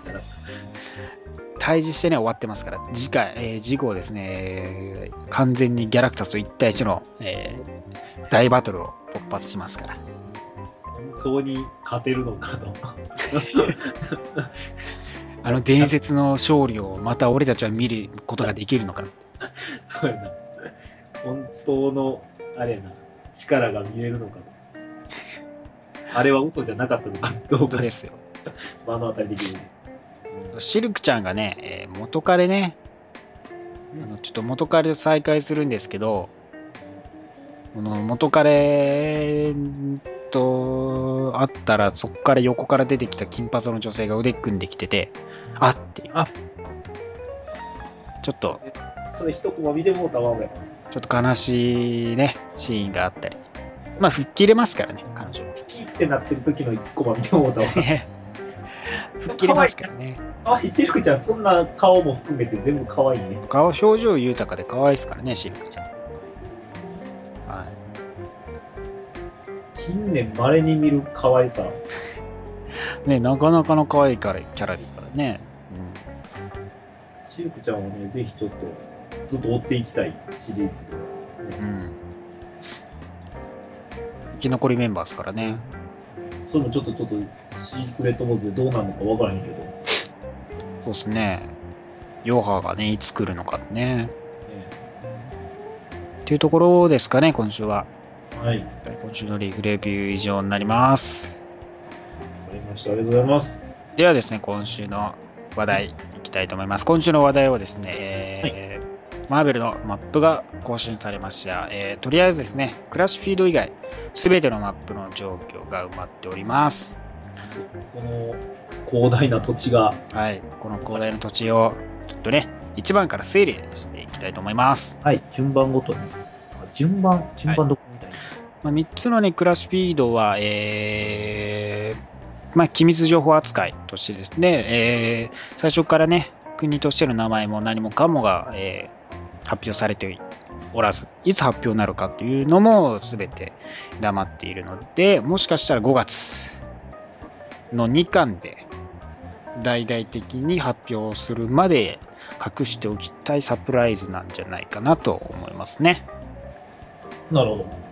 対峙してね、終わってますから、次回、えー次号ですね、えー完全にギャラクタスと1対1の、えー大バトルを勃発しますから。本当に勝てるのかと。あの伝説の勝利をまた俺たちは見ることができるのか。そうやな。本当の、あれやな、力が見えるのかと。あれは嘘じゃなかったのかどうかですよ。目の当たりできる。シルクちゃんがね、えー元彼ね、あのちょっと元彼と再会するんですけど、この元彼と会ったら、そこから横から出てきた金髪の女性が腕組んできてて、あっていう。あちょっと、それ一コマ見てもうたわ、俺。ちょっと悲しいね、シーンがあったり。まあ、吹っ切れますからね、彼女。ピキってなってる時の一コマ見てもうたわ。吹っ切れますからね。かわいい、シルクちゃん、そんな顔も含めて全部可愛いね。顔、表情豊かで可愛いですからね、シルクちゃん。近年稀に見る可愛さ。ね、なかなかの可愛いキャラキャラですからね。シルクちゃんをね、ぜひちょっと、ずっと追っていきたいシリーズですね。うん。うん。生き残りメンバーですからね。それもちょっと、ちょっと、シークレットモードでどうなるのかわからへんけど。そうですね。ヨハがね、いつ来るのかね。ねっていうところですかね、今週は。はい。わ今週のリーグレビュー以上になります。かりました。ありがとうございます。ではですね、今週の話題いきたいと思います。今週の話題はですね、えーマーベルのマップが更新されました。えーとりあえずですね、クラッシュフィード以外、すべてのマップの状況が埋まっております。この広大な土地が、はい、この広大な土地をちょっとね、1番から整理していきたいと思います。はい、順番ごとに。あ順番、順番どこ？みたいな。まあ、3つのね、クラッシュフィードは、えーまあ、機密情報扱いとしてですね、えー最初からね、国としての名前も何もかもが、えー発表されておらず、いつ発表になるかっていうのも全て黙っているので、もしかしたら5月の2巻で大々的に発表するまで隠しておきたいサプライズなんじゃないかなと思いますね。なるほど。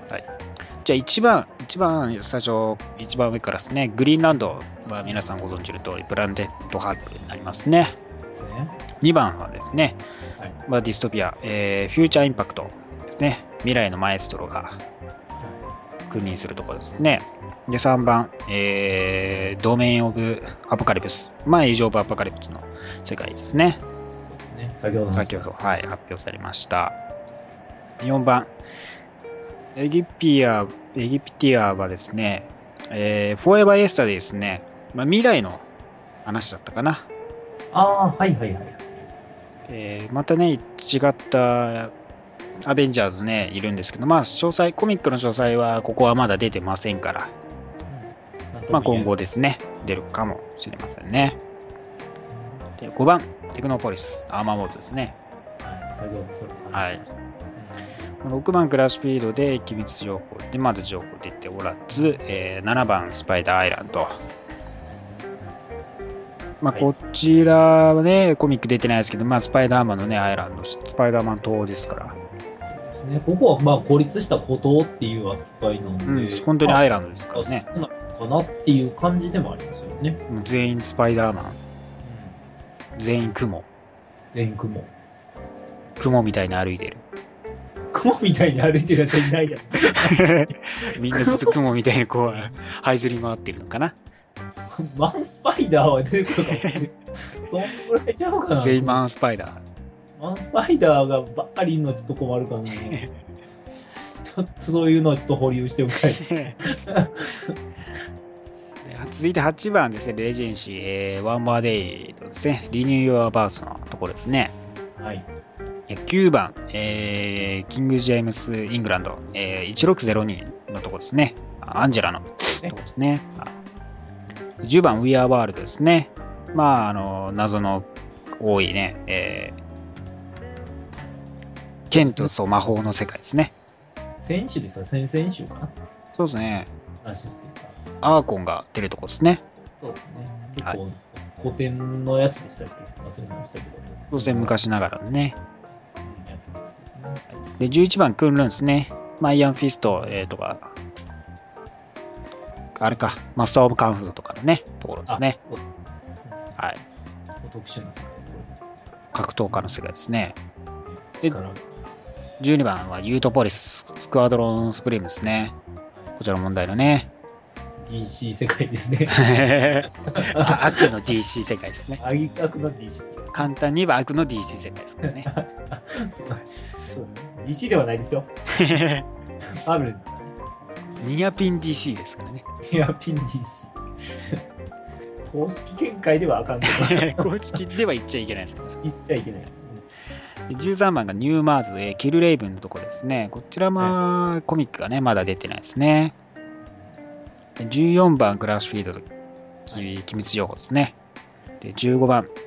じゃあ一番、一番最初、一番上からですね、グリーンランドは皆さんご存知の通り、ブランデッドハーブになりますね。ですね。2番はですね、はいまあ、ディストピア、えーフューチャーインパクトですね。未来のマエストロが君臨するところですね。で、3番、えードメインオブアポカリプス。まあ、エイジオブアポカリプスの世界ですね。ね先ほどの先ほど、はい、発表されました。4番、エジピア、エギピティアはですね、えー、フォーエバーエスタでですね、まあ、未来の話だったかな。ああ、はいはいはい。えーまたね、違ったアベンジャーズね、いるんですけど、まあ、詳細、コミックの詳細は、ここはまだ出てませんから、まあ、今後ですね、出るかもしれませんね。で5番、テクノポリス、アーマーウォーズですね。はい、先ほどそれお話ししました。6番クラッシュフィードで機密情報でまだ情報出ておらず、えー7番スパイダーアイランド。まあ、はいこちらはね、コミック出てないですけど、まあ、スパイダーマンのね、アイランド、スパイダーマン島ですから、ね、ここはまあ孤立した孤島っていう扱いなので、うん、本当にアイランドですンからね。かなっていう感じでもありますよね。全員スパイダーマン、全員雲。全員雲。雲みたいに歩いてる。雲みたいに歩いてるやついないやん。みんなずっと雲みたいにこう、這いずり回ってるのかな。マンスパイダーは出てくるかもしれない。そんぐらいちゃうかな。全員マンスパイダー。マンスパイダーがばっかりいるのはちょっと困るかな。ちょっとそういうのはちょっと保留しておきたい。で 続いて8番ですね、レジェンシー、えー、ワンマーデイのですね、リニュー・ヨア・バースのところですね。はい。え9番、えーキング・ジェームス・イングランド、えー1602のところですね。あアンジェラのところですね。あ10番、ウィア・ワールドですね。まあ、あの、謎の多いね、えー、剣とそう魔法の世界ですね。選手ですよ、先々週かな。そうですね。アーコンが出るところですね。そうですね。結、はい、構古典のやつでしたっけ？忘れましたけど。当然昔ながらのね。ですね。で、11番、クンルンですね。まあ、アイアンフィスト、えー、とか、あれか、マスター・オブ・カンフーとかのね、ところですね。はい。特殊な世界格闘家の世界ですね。ですから、12番はユートポリス、スクワドロン・スプリームですね。こちらの問題のね。DC 世界ですね。あ悪の DC 世界ですね。悪の DC 世界。簡単に言えば悪の DC 世界ですからね。そう DC ではないですよ。マーベルですからね。ニアピン DC ですからね。いや、ピン DC。公式見解ではあかんけど、公式では言っちゃいけないです。言っちゃいけない。で13番がニューマーズ、えーキルレイブンのとこですね。こちらまあ、コミックがね、まだ出てないですね。で14番、クラッシュフィールド、き機密情報ですね。で15番、えー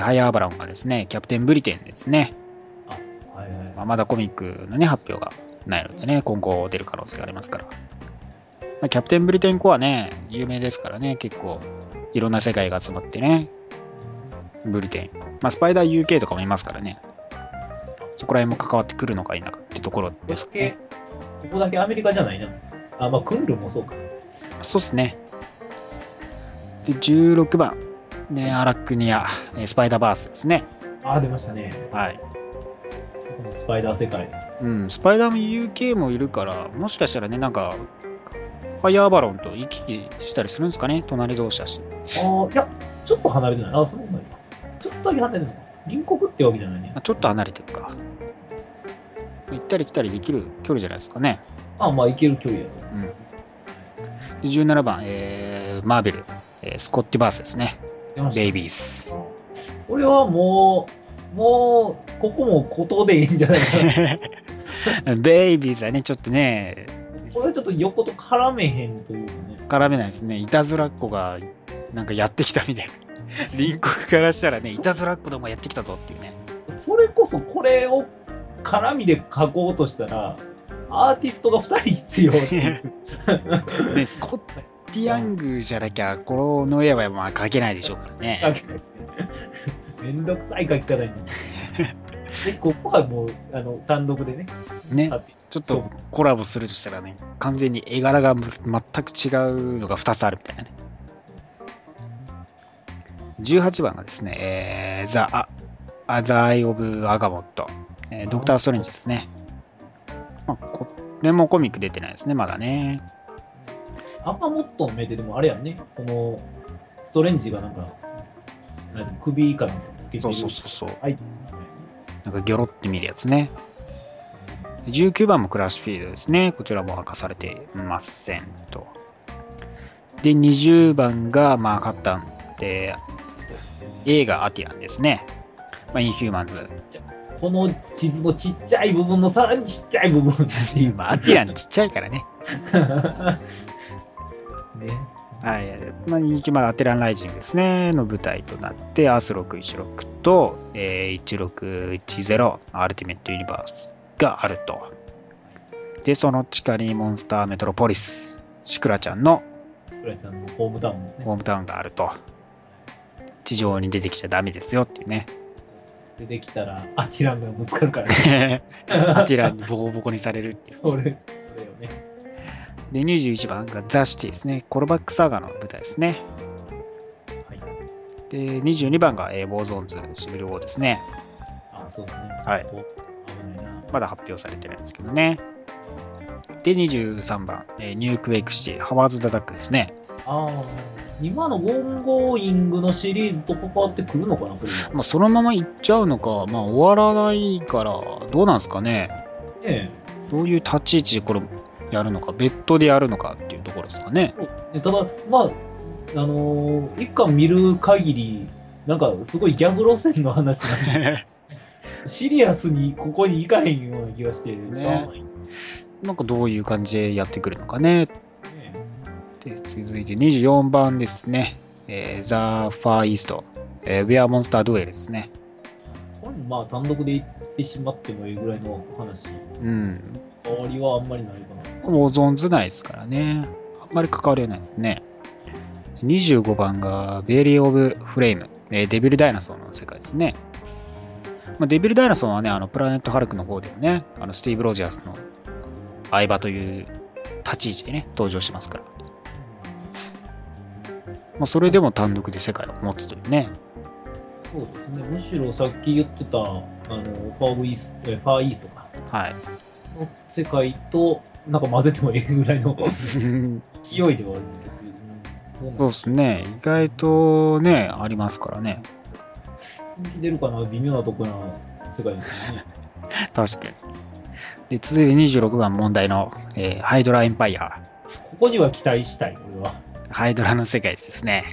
ハイアーバロンがですね、キャプテンブリテンですね。はいはい。まあ、まだコミックのね、発表がないのでね、今後出る可能性がありますから。まあ、キャプテンブリテンコアね、有名ですからね、結構、いろんな世界が集まってね、ブリテン。まあ、スパイダー UK とかもいますからね、そこら辺も関わってくるのか否かってところですかね。、ここだけアメリカじゃないな。あ、まあ、クンルンもそうか。そうですね。で、16番、ね、アラクニア、えースパイダーバースですね。あ、出ましたね。はい。スパイダー世界。うん、スパイダーも UK もいるから、もしかしたらね、なんか、ファイヤーバロンと行き来したりするんですかね、隣同士だし。ああ、いや、ちょっと離れてない。あ、そうなんだ。ちょっとだけ離れてるのか。隣国ってわけじゃないねまあ。ちょっと離れてるか。行ったり来たりできる距離じゃないですかね。あまあ、行ける距離やと。うん。で17番、えー、マーベル、えースコッティバースですね。ベイビース。これはもう、もう、ここもことでいいんじゃないかな。ベイビーズはね、ちょっとね、これちょっと横と絡めへんというかね。絡めないですね。いたずらっ子がなんかやってきたみたいな。隣国からしたらね、いたずらっ子どもやってきたぞっていうね。それこそこれを絡みで書こうとしたら、アーティストが2人必要。ね、ティ・ヤングじゃなきゃ、この絵はまあ描けないでしょうからね。めんどくさい書き方に ここはもう、あの、単独でね、ねちょっとコラボするとしたらね、完全に絵柄がむ全く違うのが2つあるみたいなね。18番がですね、えー、ザ・アアザ・アイ・オブ・アガモット、えードクター・ストレンジですね。まあ、これもコミック出てないですね、まだね。アパモットの目ででもあれやんね、この、ストレンジがなんか、なんか首かなんかつけてる。そうそうそうそう。はい。なんかギョロって見るやつね。19番もクラッシュフィールドですね。こちらも明かされていませんと。で、20番がマーカッタンで、映画アティランですね。まあ、インヒューマンズ。この地図のちっちゃい部分のさらにちっちゃい部分っていう。まあ、アティランちっちゃいからね。ね。はい。まあ、人気まあアテランライジングですね。の舞台となって、アース616と、えー1610アルティメットユニバースがあると。で、その地下にモンスターメトロポリス、シクラちゃんのスプライちゃんのホームタウンですねホ。ームタウンがあると。地上に出てきちゃダメですよっていうね。出てきたら、アティランがぶつかるからね。アティランにボコボコにされるっていう。それ、それよね。で、21番がザ・シティですね。コロバックサーガの舞台ですね。はい。で、22番が、えー、ウォーゾーンズ、シビルウォーですね。あ、そうだね。はい。まだ発表されてないんですけどね。で、23番、えーニュークエイクシティ、ハワード・ザ・ダックですね。ああ、今のオンゴーイングのシリーズと関わってくるのかな。まあ、そのまま行っちゃうのか、まあ、終わらないから、どうなんですかね。ねどういう立ち位置でこれやるのか、別途でやるのかっていうところですかね。えただ、まあ、あのー一巻見る限り、なんかすごいギャグ路線の話なんで、シリアスにここに行かへんような気がして、ねないねなんかどういう感じでやってくるのかね。で続いて24番ですね。えー、ザ・ファーイースト、えー、ウェア・モンスター・ドゥエルですね。これもまあ単独で行ってしまってもいいぐらいの話、うん。変わりはあんまりないかな。ウォーゾーンズないですからね。あんまり関わりはないですね。25番がバレー・オブ・フレイム、えーデビル・ダイナソーの世界ですね。まあ、デビル・ダイナソーはね、あのプラネット・ハルクの方でもね、あのスティーブ・ロジャースの相棒という立ち位置でね、登場しますから。まあ、それでも単独で世界を持つというね。そうですね。むしろさっき言ってた、あの、ファーウイースト、えファーイーストか。はい。の世界と、なんか混ぜてもいいぐらいの 勢いではあるんですけど、うんそうですね。意外とね、ありますからね。出るかな微妙なとこな世界ですよね。確かに。で、続いて26番問題の、えーハイドラエンパイア。ここには期待したい、俺は。ハイドラの世界ですね。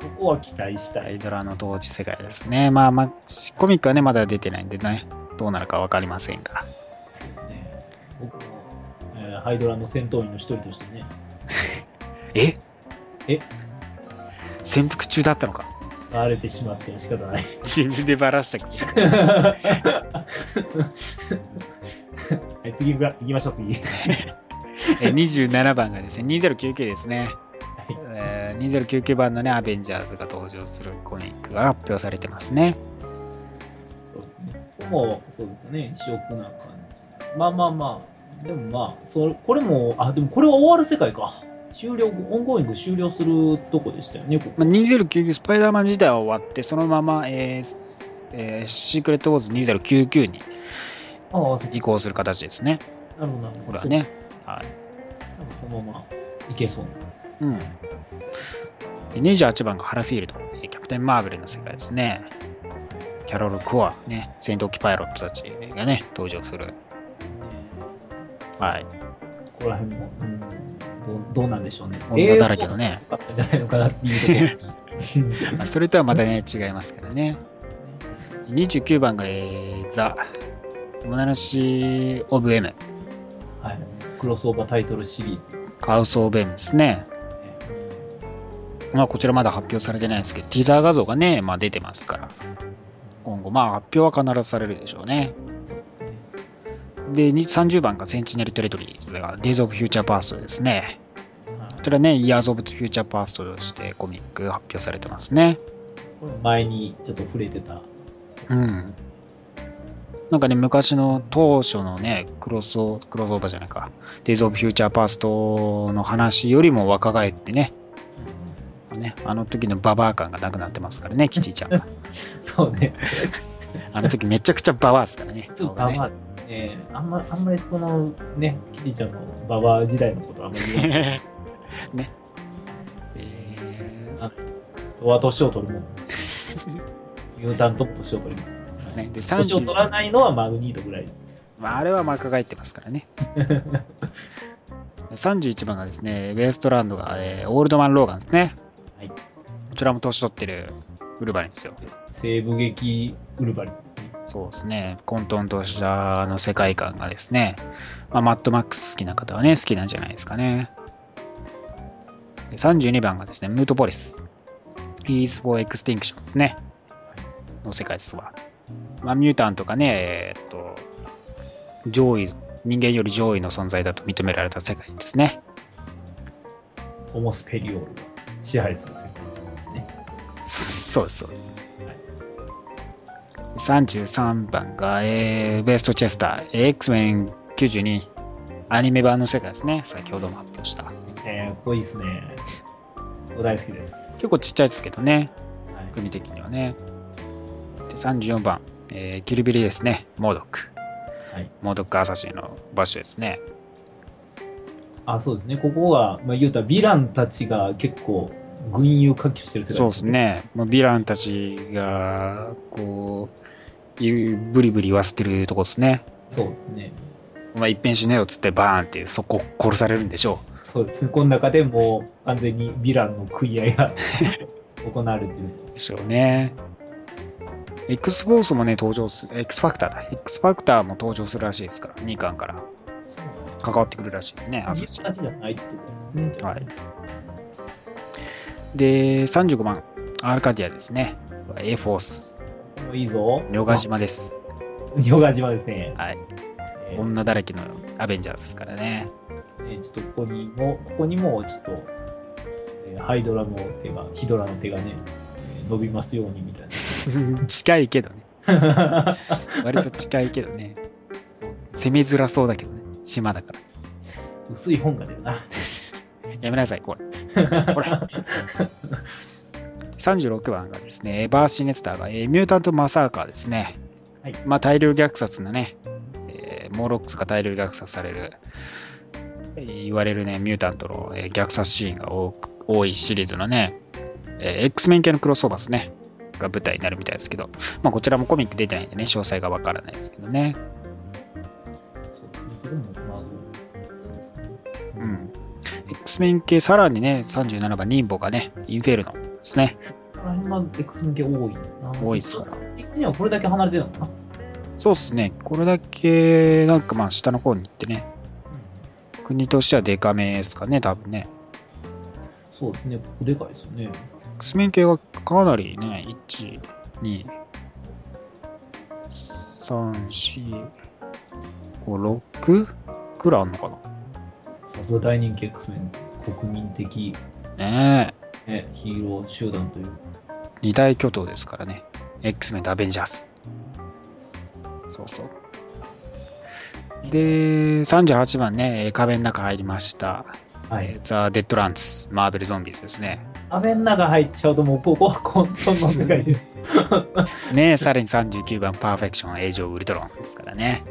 ここは期待したい。ハイドラの同時世界ですね。まあまあ、コミックはね、まだ出てないんでね、どうなるかわかりませんが。僕も、えーハイドラの戦闘員の一人としてね、え？え？潜伏中だったのか？バレてしまっても仕方ない。自分でバラしたくて。はい、次行きましょう、次。え27番がですね、2099ですね。えー2099番のね、アベンジャーズが登場するコミックが発表されてますね。そうですね。も、そうですよね。異色な感じ。まあまあまあ、でもまあ、それこれも、あ、でもこれは終わる世界か。終了、オンゴーイング終了するとこでしたよね、ここ。まあ、2099スパイダーマン自体は終わって、そのまま、えーえーシークレットウォーズ2099に移行する形ですね。なるほど。これはね。はい。多分そのままいけそうな。うん。で28番がハラフィールド、えーキャプテン・マーベルの世界ですね。キャロル・コア、ね、戦闘機パイロットたちがね、登場する。はい。ここら辺も、うん、どうどうなんでしょうね。女だらけのねじゃないのかなっていうところまあ それとはまたね、違いますからね。29番が、えーザ・モナラシ・オブ・エム、はい。クロスオーバータイトルシリーズ。カウス・オブ・エムですね。まあ、こちらまだ発表されてないですけど、ティザー画像がね、まあ、出てますから、今後、まあ、発表は必ずされるでしょうね。ですね。で、に30番がセンチネル・テレトリーズが、デイズ・オブ・フューチャー・パーストですね。はいこちらね、イヤーズ・オブ・フューチャー・パーストとしてコミックが発表されてますね。これ前にちょっと触れてた。うん。なんかね、昔の当初のね、クロスオクロスオーバーじゃないか、デイズ・オブ・フューチャー・パーストの話よりも若返ってね、ね、あの時のババア感がなくなってますからね、キティちゃんが。そうね。あの時めちゃくちゃババアですからね。そう、ババアですね。あんまあんまりその、ね、キティちゃんのババア時代のことはあんまり言わない。ね。えーあとは年を取るもん。ミュータントップ年を取ります。そうですね。で、年を取ら30、ないのはマグニートぐらいです。まあ、あれは若返ってますからね。31番がですね、ウエストランドが、えーオールドマン・ローガンですね。はい。こちらも年取ってるウルヴァリンですよ。西部劇ウルバリンですね。そうですね。混沌としたあの世界観がですね、まあ、マッドマックス好きな方はね、好きなんじゃないですかね。で32番がですね、ムートポリス。Peace for Extinction ですね。の世界ですわ。まあ、ミュータンとかね、えーっと、上位、人間より上位の存在だと認められた世界ですね。ホモスペリオールが支配する世界ですね。そうです、そうです。33番が、えー、ベストチェスター、えー X-Men 92アニメ版の世界ですね。先ほども発表した。ですね。これいいですね。お大好きです。結構ちっちゃいですけどね、はい国的にはね。で34番、えーキルビリですね。モードック。はいモードックアサシンの場所ですね。あ、そうですね。ここが、まあ、言うたらヴィランたちが結構群雄割拠してる世界そうです。ね。もうヴィランたちが、こうブリブリ言わせてるとこですね。そうですね。お前一遍死ねよっつってバーンってそこ殺されるんでしょそうですね。この中でもう完全にヴィランの食い合いが 行われてる。う。でしょうね。X フォースもね、登場する、X ファクターだ。X ファクターも登場するらしいですから、2巻から関わってくるらしいですね、アサシン同じじゃないってことですね。はい。で、35番、アルカディアですね。A フォース、いいぞ。ヨガ島です。ヨガ島ですね。はい。えー女だらけのアベンジャーズですからね。ねちょっとここにも、ここにもちょっと、えーハイドラの手が、ヒドラの手がね、えー伸びますようにみたい 近いけどね。な。割と近いけどね。攻めづらそうだけどね。島だから。薄い本が出るな。やめなさい、これ。これ。36番がですね、エバーシネスターが、えーミュータントマサーカーですね。はいまあ、大量虐殺のね、えーモーロックスが大量虐殺される、えー言われるね、ミュータントの、えー虐殺シーンが多く多いシリーズのね、えー X メン系のクロスオーバーですね、が舞台になるみたいですけど、まあ、こちらもコミック出てないんでね、詳細がわからないですけどね。X メン系、さらにね、37番、ニンボがね、インフェルノですね。この辺が X 向け多いな。多いっすから的にはこれだけ離れてるのかな？そうですね。これだけ、なんかまあ、下の方に行ってね、国としてはデカめですかね、多分ね。そうですね。でかいですよね。X メン系はかなりね、1、2、3、4、5、6くらいあるのかさすが大人気 X メン。国民的、な。ねえ。ね、ヒーロー集団という。二大巨頭ですからね。X メンとアベンジャーズ。そうそう。で、38番ね、えー壁の中入りました。はい。ザ・デッドランズ、マーベル・ゾンビズですね。アベンナが入っちゃうともうここは混沌の世界で。ねさらに39番、パーフェクション、エイジ・オブ・ウルトロンですからね。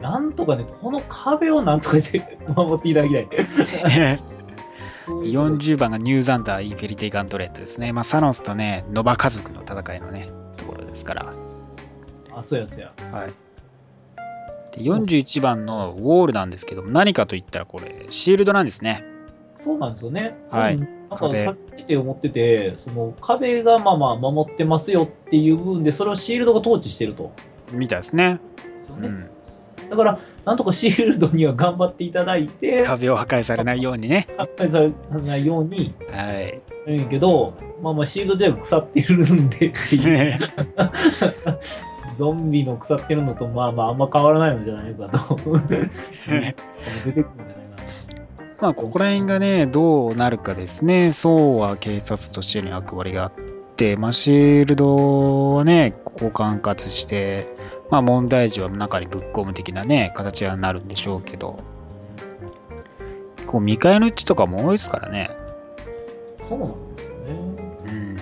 なんとかね、この壁をなんとかして守っていただきたい。そういうこと40番がニューザンダー・インフィニティ・ガントレットですね。まあ、サノスとね、ノバ家族の戦いのね、ところですから。あ、そうやそうや。はい。で41番のウォールなんですけども、何かと言ったらこれ、シールドなんですね。そうなんですよね。はいうんなんか壁さっき見て思ってて、その壁がまあまあ守ってますよっていう部分で、それをシールドが統治してると。みたいですね。そうねうん。だから、なんとかシールドには頑張っていただいて、壁を破壊されないようにね。破壊されないように、はい。いいけど、まあまあシールド自体が腐ってるんでっていう、ね ゾンビの腐ってるのとまあまああんま変わらないのじゃないかと。出てくるんじゃないかまあ、ここら辺がね、どうなるかですね。そうは警察としての役割があって、まあ、シールドはね、ここを管轄して、まあ、問題児は中にぶっ込む的なね、形になるんでしょうけど、こう、未開のうちとかも多いですからね。な。そうなんですよね。うん。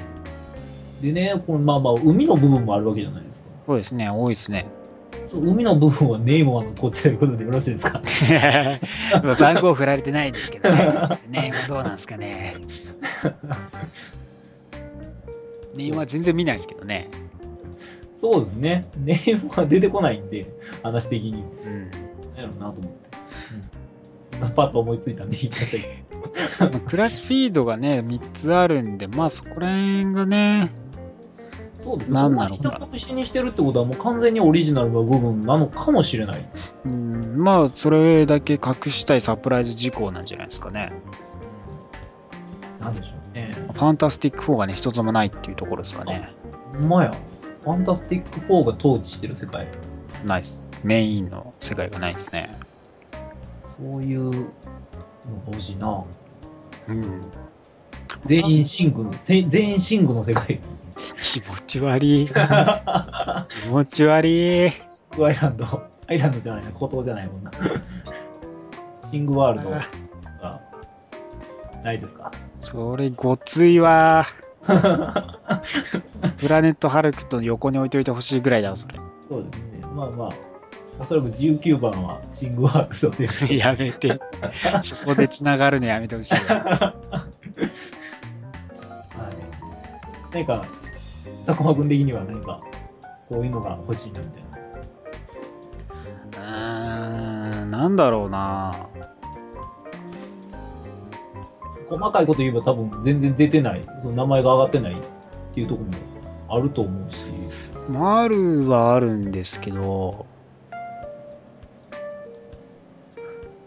でね、このまあまあ海の部分もあるわけじゃないですか。そうですね、多いですね。そう海の部分はネイモアの土地ということでよろしいですか？番号振られてないんですけどね。ねどうなんですかね。ネは全然見ないですけどね。そうですね。ネイモア出てこないんで、話的に。うん。なるなと思って。うん。パッと思いついたんで言いましたけど。まあクラッシュフィードがね、3つあるんで、まあそこら辺がね、そうですね。何なのか人隠しにしてるってことはもう完全にオリジナルの部分なのかもしれない。うん、まあそれだけ隠したいサプライズ事項なんじゃないですかね。なんでしょうね。ファンタスティック4がね、一つもないっていうところですかね。ほんまや。ファンタスティック4が統治してる世界。ないっす。メインの世界がないですね。そういうのが欲しいな。うん。全員シングの、せ全員シングの世界。気持ち悪い。気持ち悪い。アイランド。アイランドじゃないな、孤島じゃないもんな。シングワールドがないですか？それごついわ。プラネットハルクと横に置いといてほしいぐらいだわ、それ。そうですね。まあまあ、おそらく19番はシングワールドで。やめて。そこで繋がるのやめてほしいわ。はい。何か、たこま君的には何か、こういうのが欲しいなみたいな。うーん、なんだろうな。細かいこと言えば多分全然出てない、その名前が上がってないっていうところもあると思うし、マルはあるんですけど、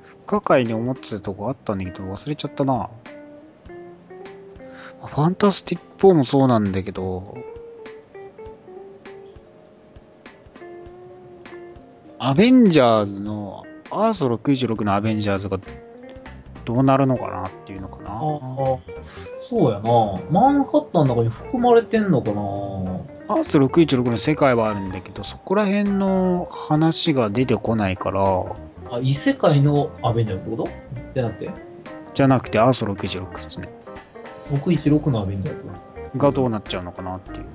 不可解に思ってたとこあったんだけど忘れちゃったな。ファンタスティック4もそうなんだけど、アベンジャーズの、アース66のアベンジャーズがどうなるのかなっていうのか。そうやな。マンハッタンの中に含まれてんのかな。アース616の世界はあるんだけど、そこら辺の話が出てこないから、ああ、異世界のアベンジャーズってこと？じゃなくて、じゃなくてアース66ですね。616のアベンジャーズ。がどうなっちゃうのかなっていう。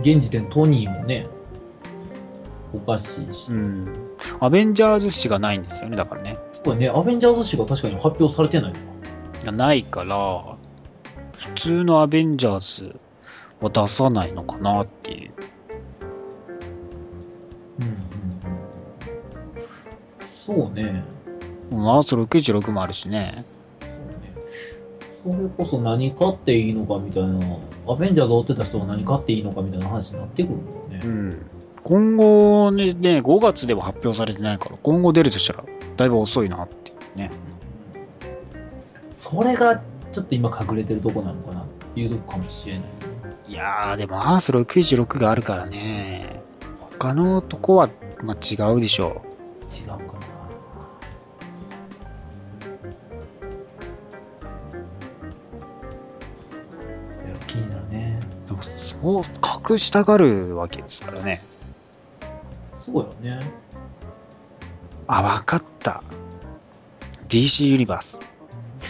現時点トニーもね、おかしいし。うん。アベンジャーズ誌がないんですよね、だからね。すごいね、アベンジャーズ誌が確かに発表されてないのか。ないから、普通のアベンジャーズは出さないのかなっていう。うんうんうん。そうね。うんアース66もあるしね。そうね。それこそ何買っていいのかみたいな、アベンジャーズ追ってた人は何買っていいのかみたいな話になってくるんだよね。うん。今後ね、ね5月では発表されてないから、今後出るとしたら、だいぶ遅いなってね。それがちょっと今隠れてるとこなのかなっていうとこかもしれない。いやー、でもアース66があるからね。他のとこは、まあ、違うでしょ違うかな。いや気になるね。う。でも、そう、隠したがるわけですからね。そうよね。あ、わかった。DC ユニバース。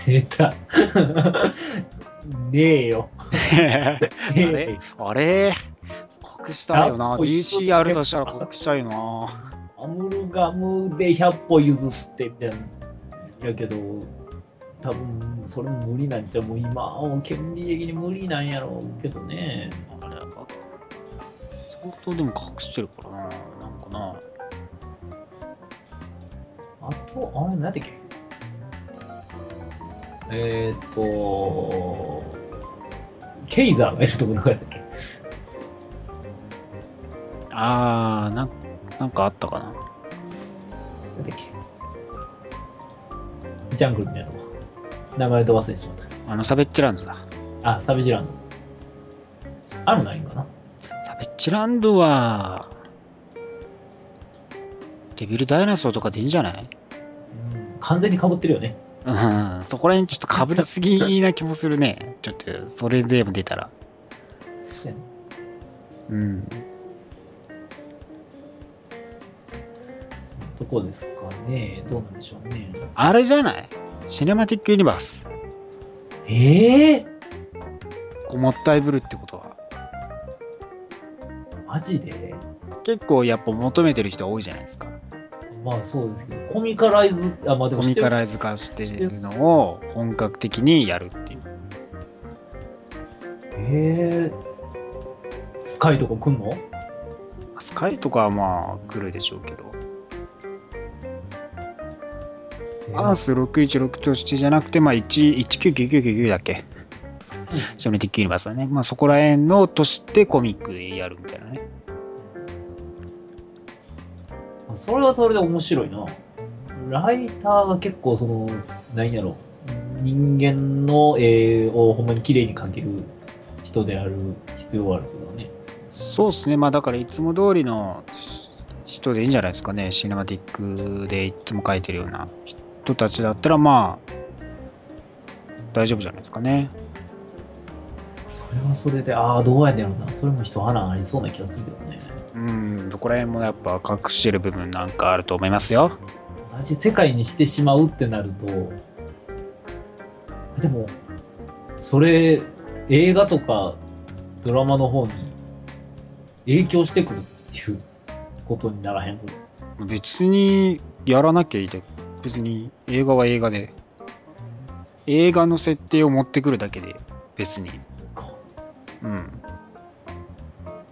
出た。ねえよ。あれ？あれ？隠したいよな。DC あるとしたら隠したいな。アムルガムで100歩譲ってみたいな。やけど、多分それも無理なんちゃう。もう今は権利的に無理なんやろうけどね。あれ相当でも隠してるからな。な。あと、あれ、何だっけ？えーっと、ケイザーがいるとこどこやったっけ？あー、なんなんかあったかな。何だっけ？ジャングルみたいなとこ。名前と忘れてしまっあの、サベッチランドだ。た。あ、サビジランド。あるないんか？なサベッチランドは、デビルダイナソーとかでいいんじゃない？うん完全に被ってるよね。うん、そこら辺ちょっと被りすぎな気もするね。ちょっと、それでも出たら。そうん。どこですかね？どうなんでしょうね。あれじゃない？シネマティックユニバー？ス。ええこうもったいぶるってことは。マジで？結構やっぱ求めてる人多いじゃないですか。まあそうですけど、コミカライズ、あ、まあでもコミカイライズ化してるのを本格的にやるっていう。ええスカイとか来んの？スカイとかはまあ来るでしょうけど。アース616としてじゃなくて、まあ、1 1999だっけ？シネマティックユニバースだね。まあ、そこら辺のとしてコミックでやるみたいなね。それはそれで面白いな。ライターが結構その、何やろ、人間の絵をほんまに綺麗に描ける人である必要はあるけどね。そうですね。まあ、だからいつも通りの人でいいんじゃないですかね。シネマティックでいつも書いてるような人たちだったら、まあ、大丈夫じゃないですかね。それはそれで、ああ、どうやねんろな。それも一花ありそうな気がするけどね。うん、そこら辺もやっぱ隠してる部分なんかあると思いますよ。同じ世界にしてしまうってなると、でも、それ、映画とかドラマの方に影響してくるっていうことにならへん別にやらなきゃいいで、別に映画は映画で、映画の設定を持ってくるだけで、別に。か。うん。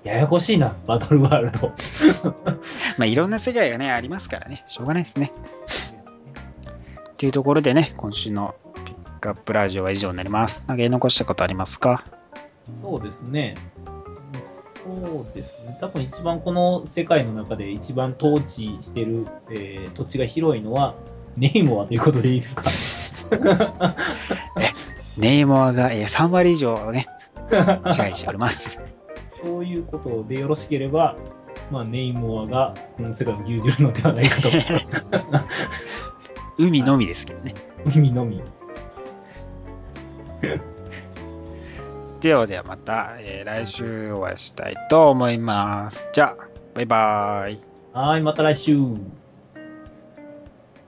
ややこしいな、バトルワールド。まあいろんな世界がね、ありますからね、しょうがないですね。っていうところでね、今週のピックアップラジオは以上になります。なんか言い残したことありますか？そうですね。そうですね。多分一番この世界の中で一番統治してる、えー土地が広いのはネイモアということでいいですか？ネイモアが、えー3割以上ね、支配しております。そういうことでよろしければ、まあ、ネイモアがこの世界を牛耳るのではないかと。海のみですけどね。海のみ。ではではまた、えー来週お会いしたいと思います。じゃあ、バイバーイ。はい、また来週。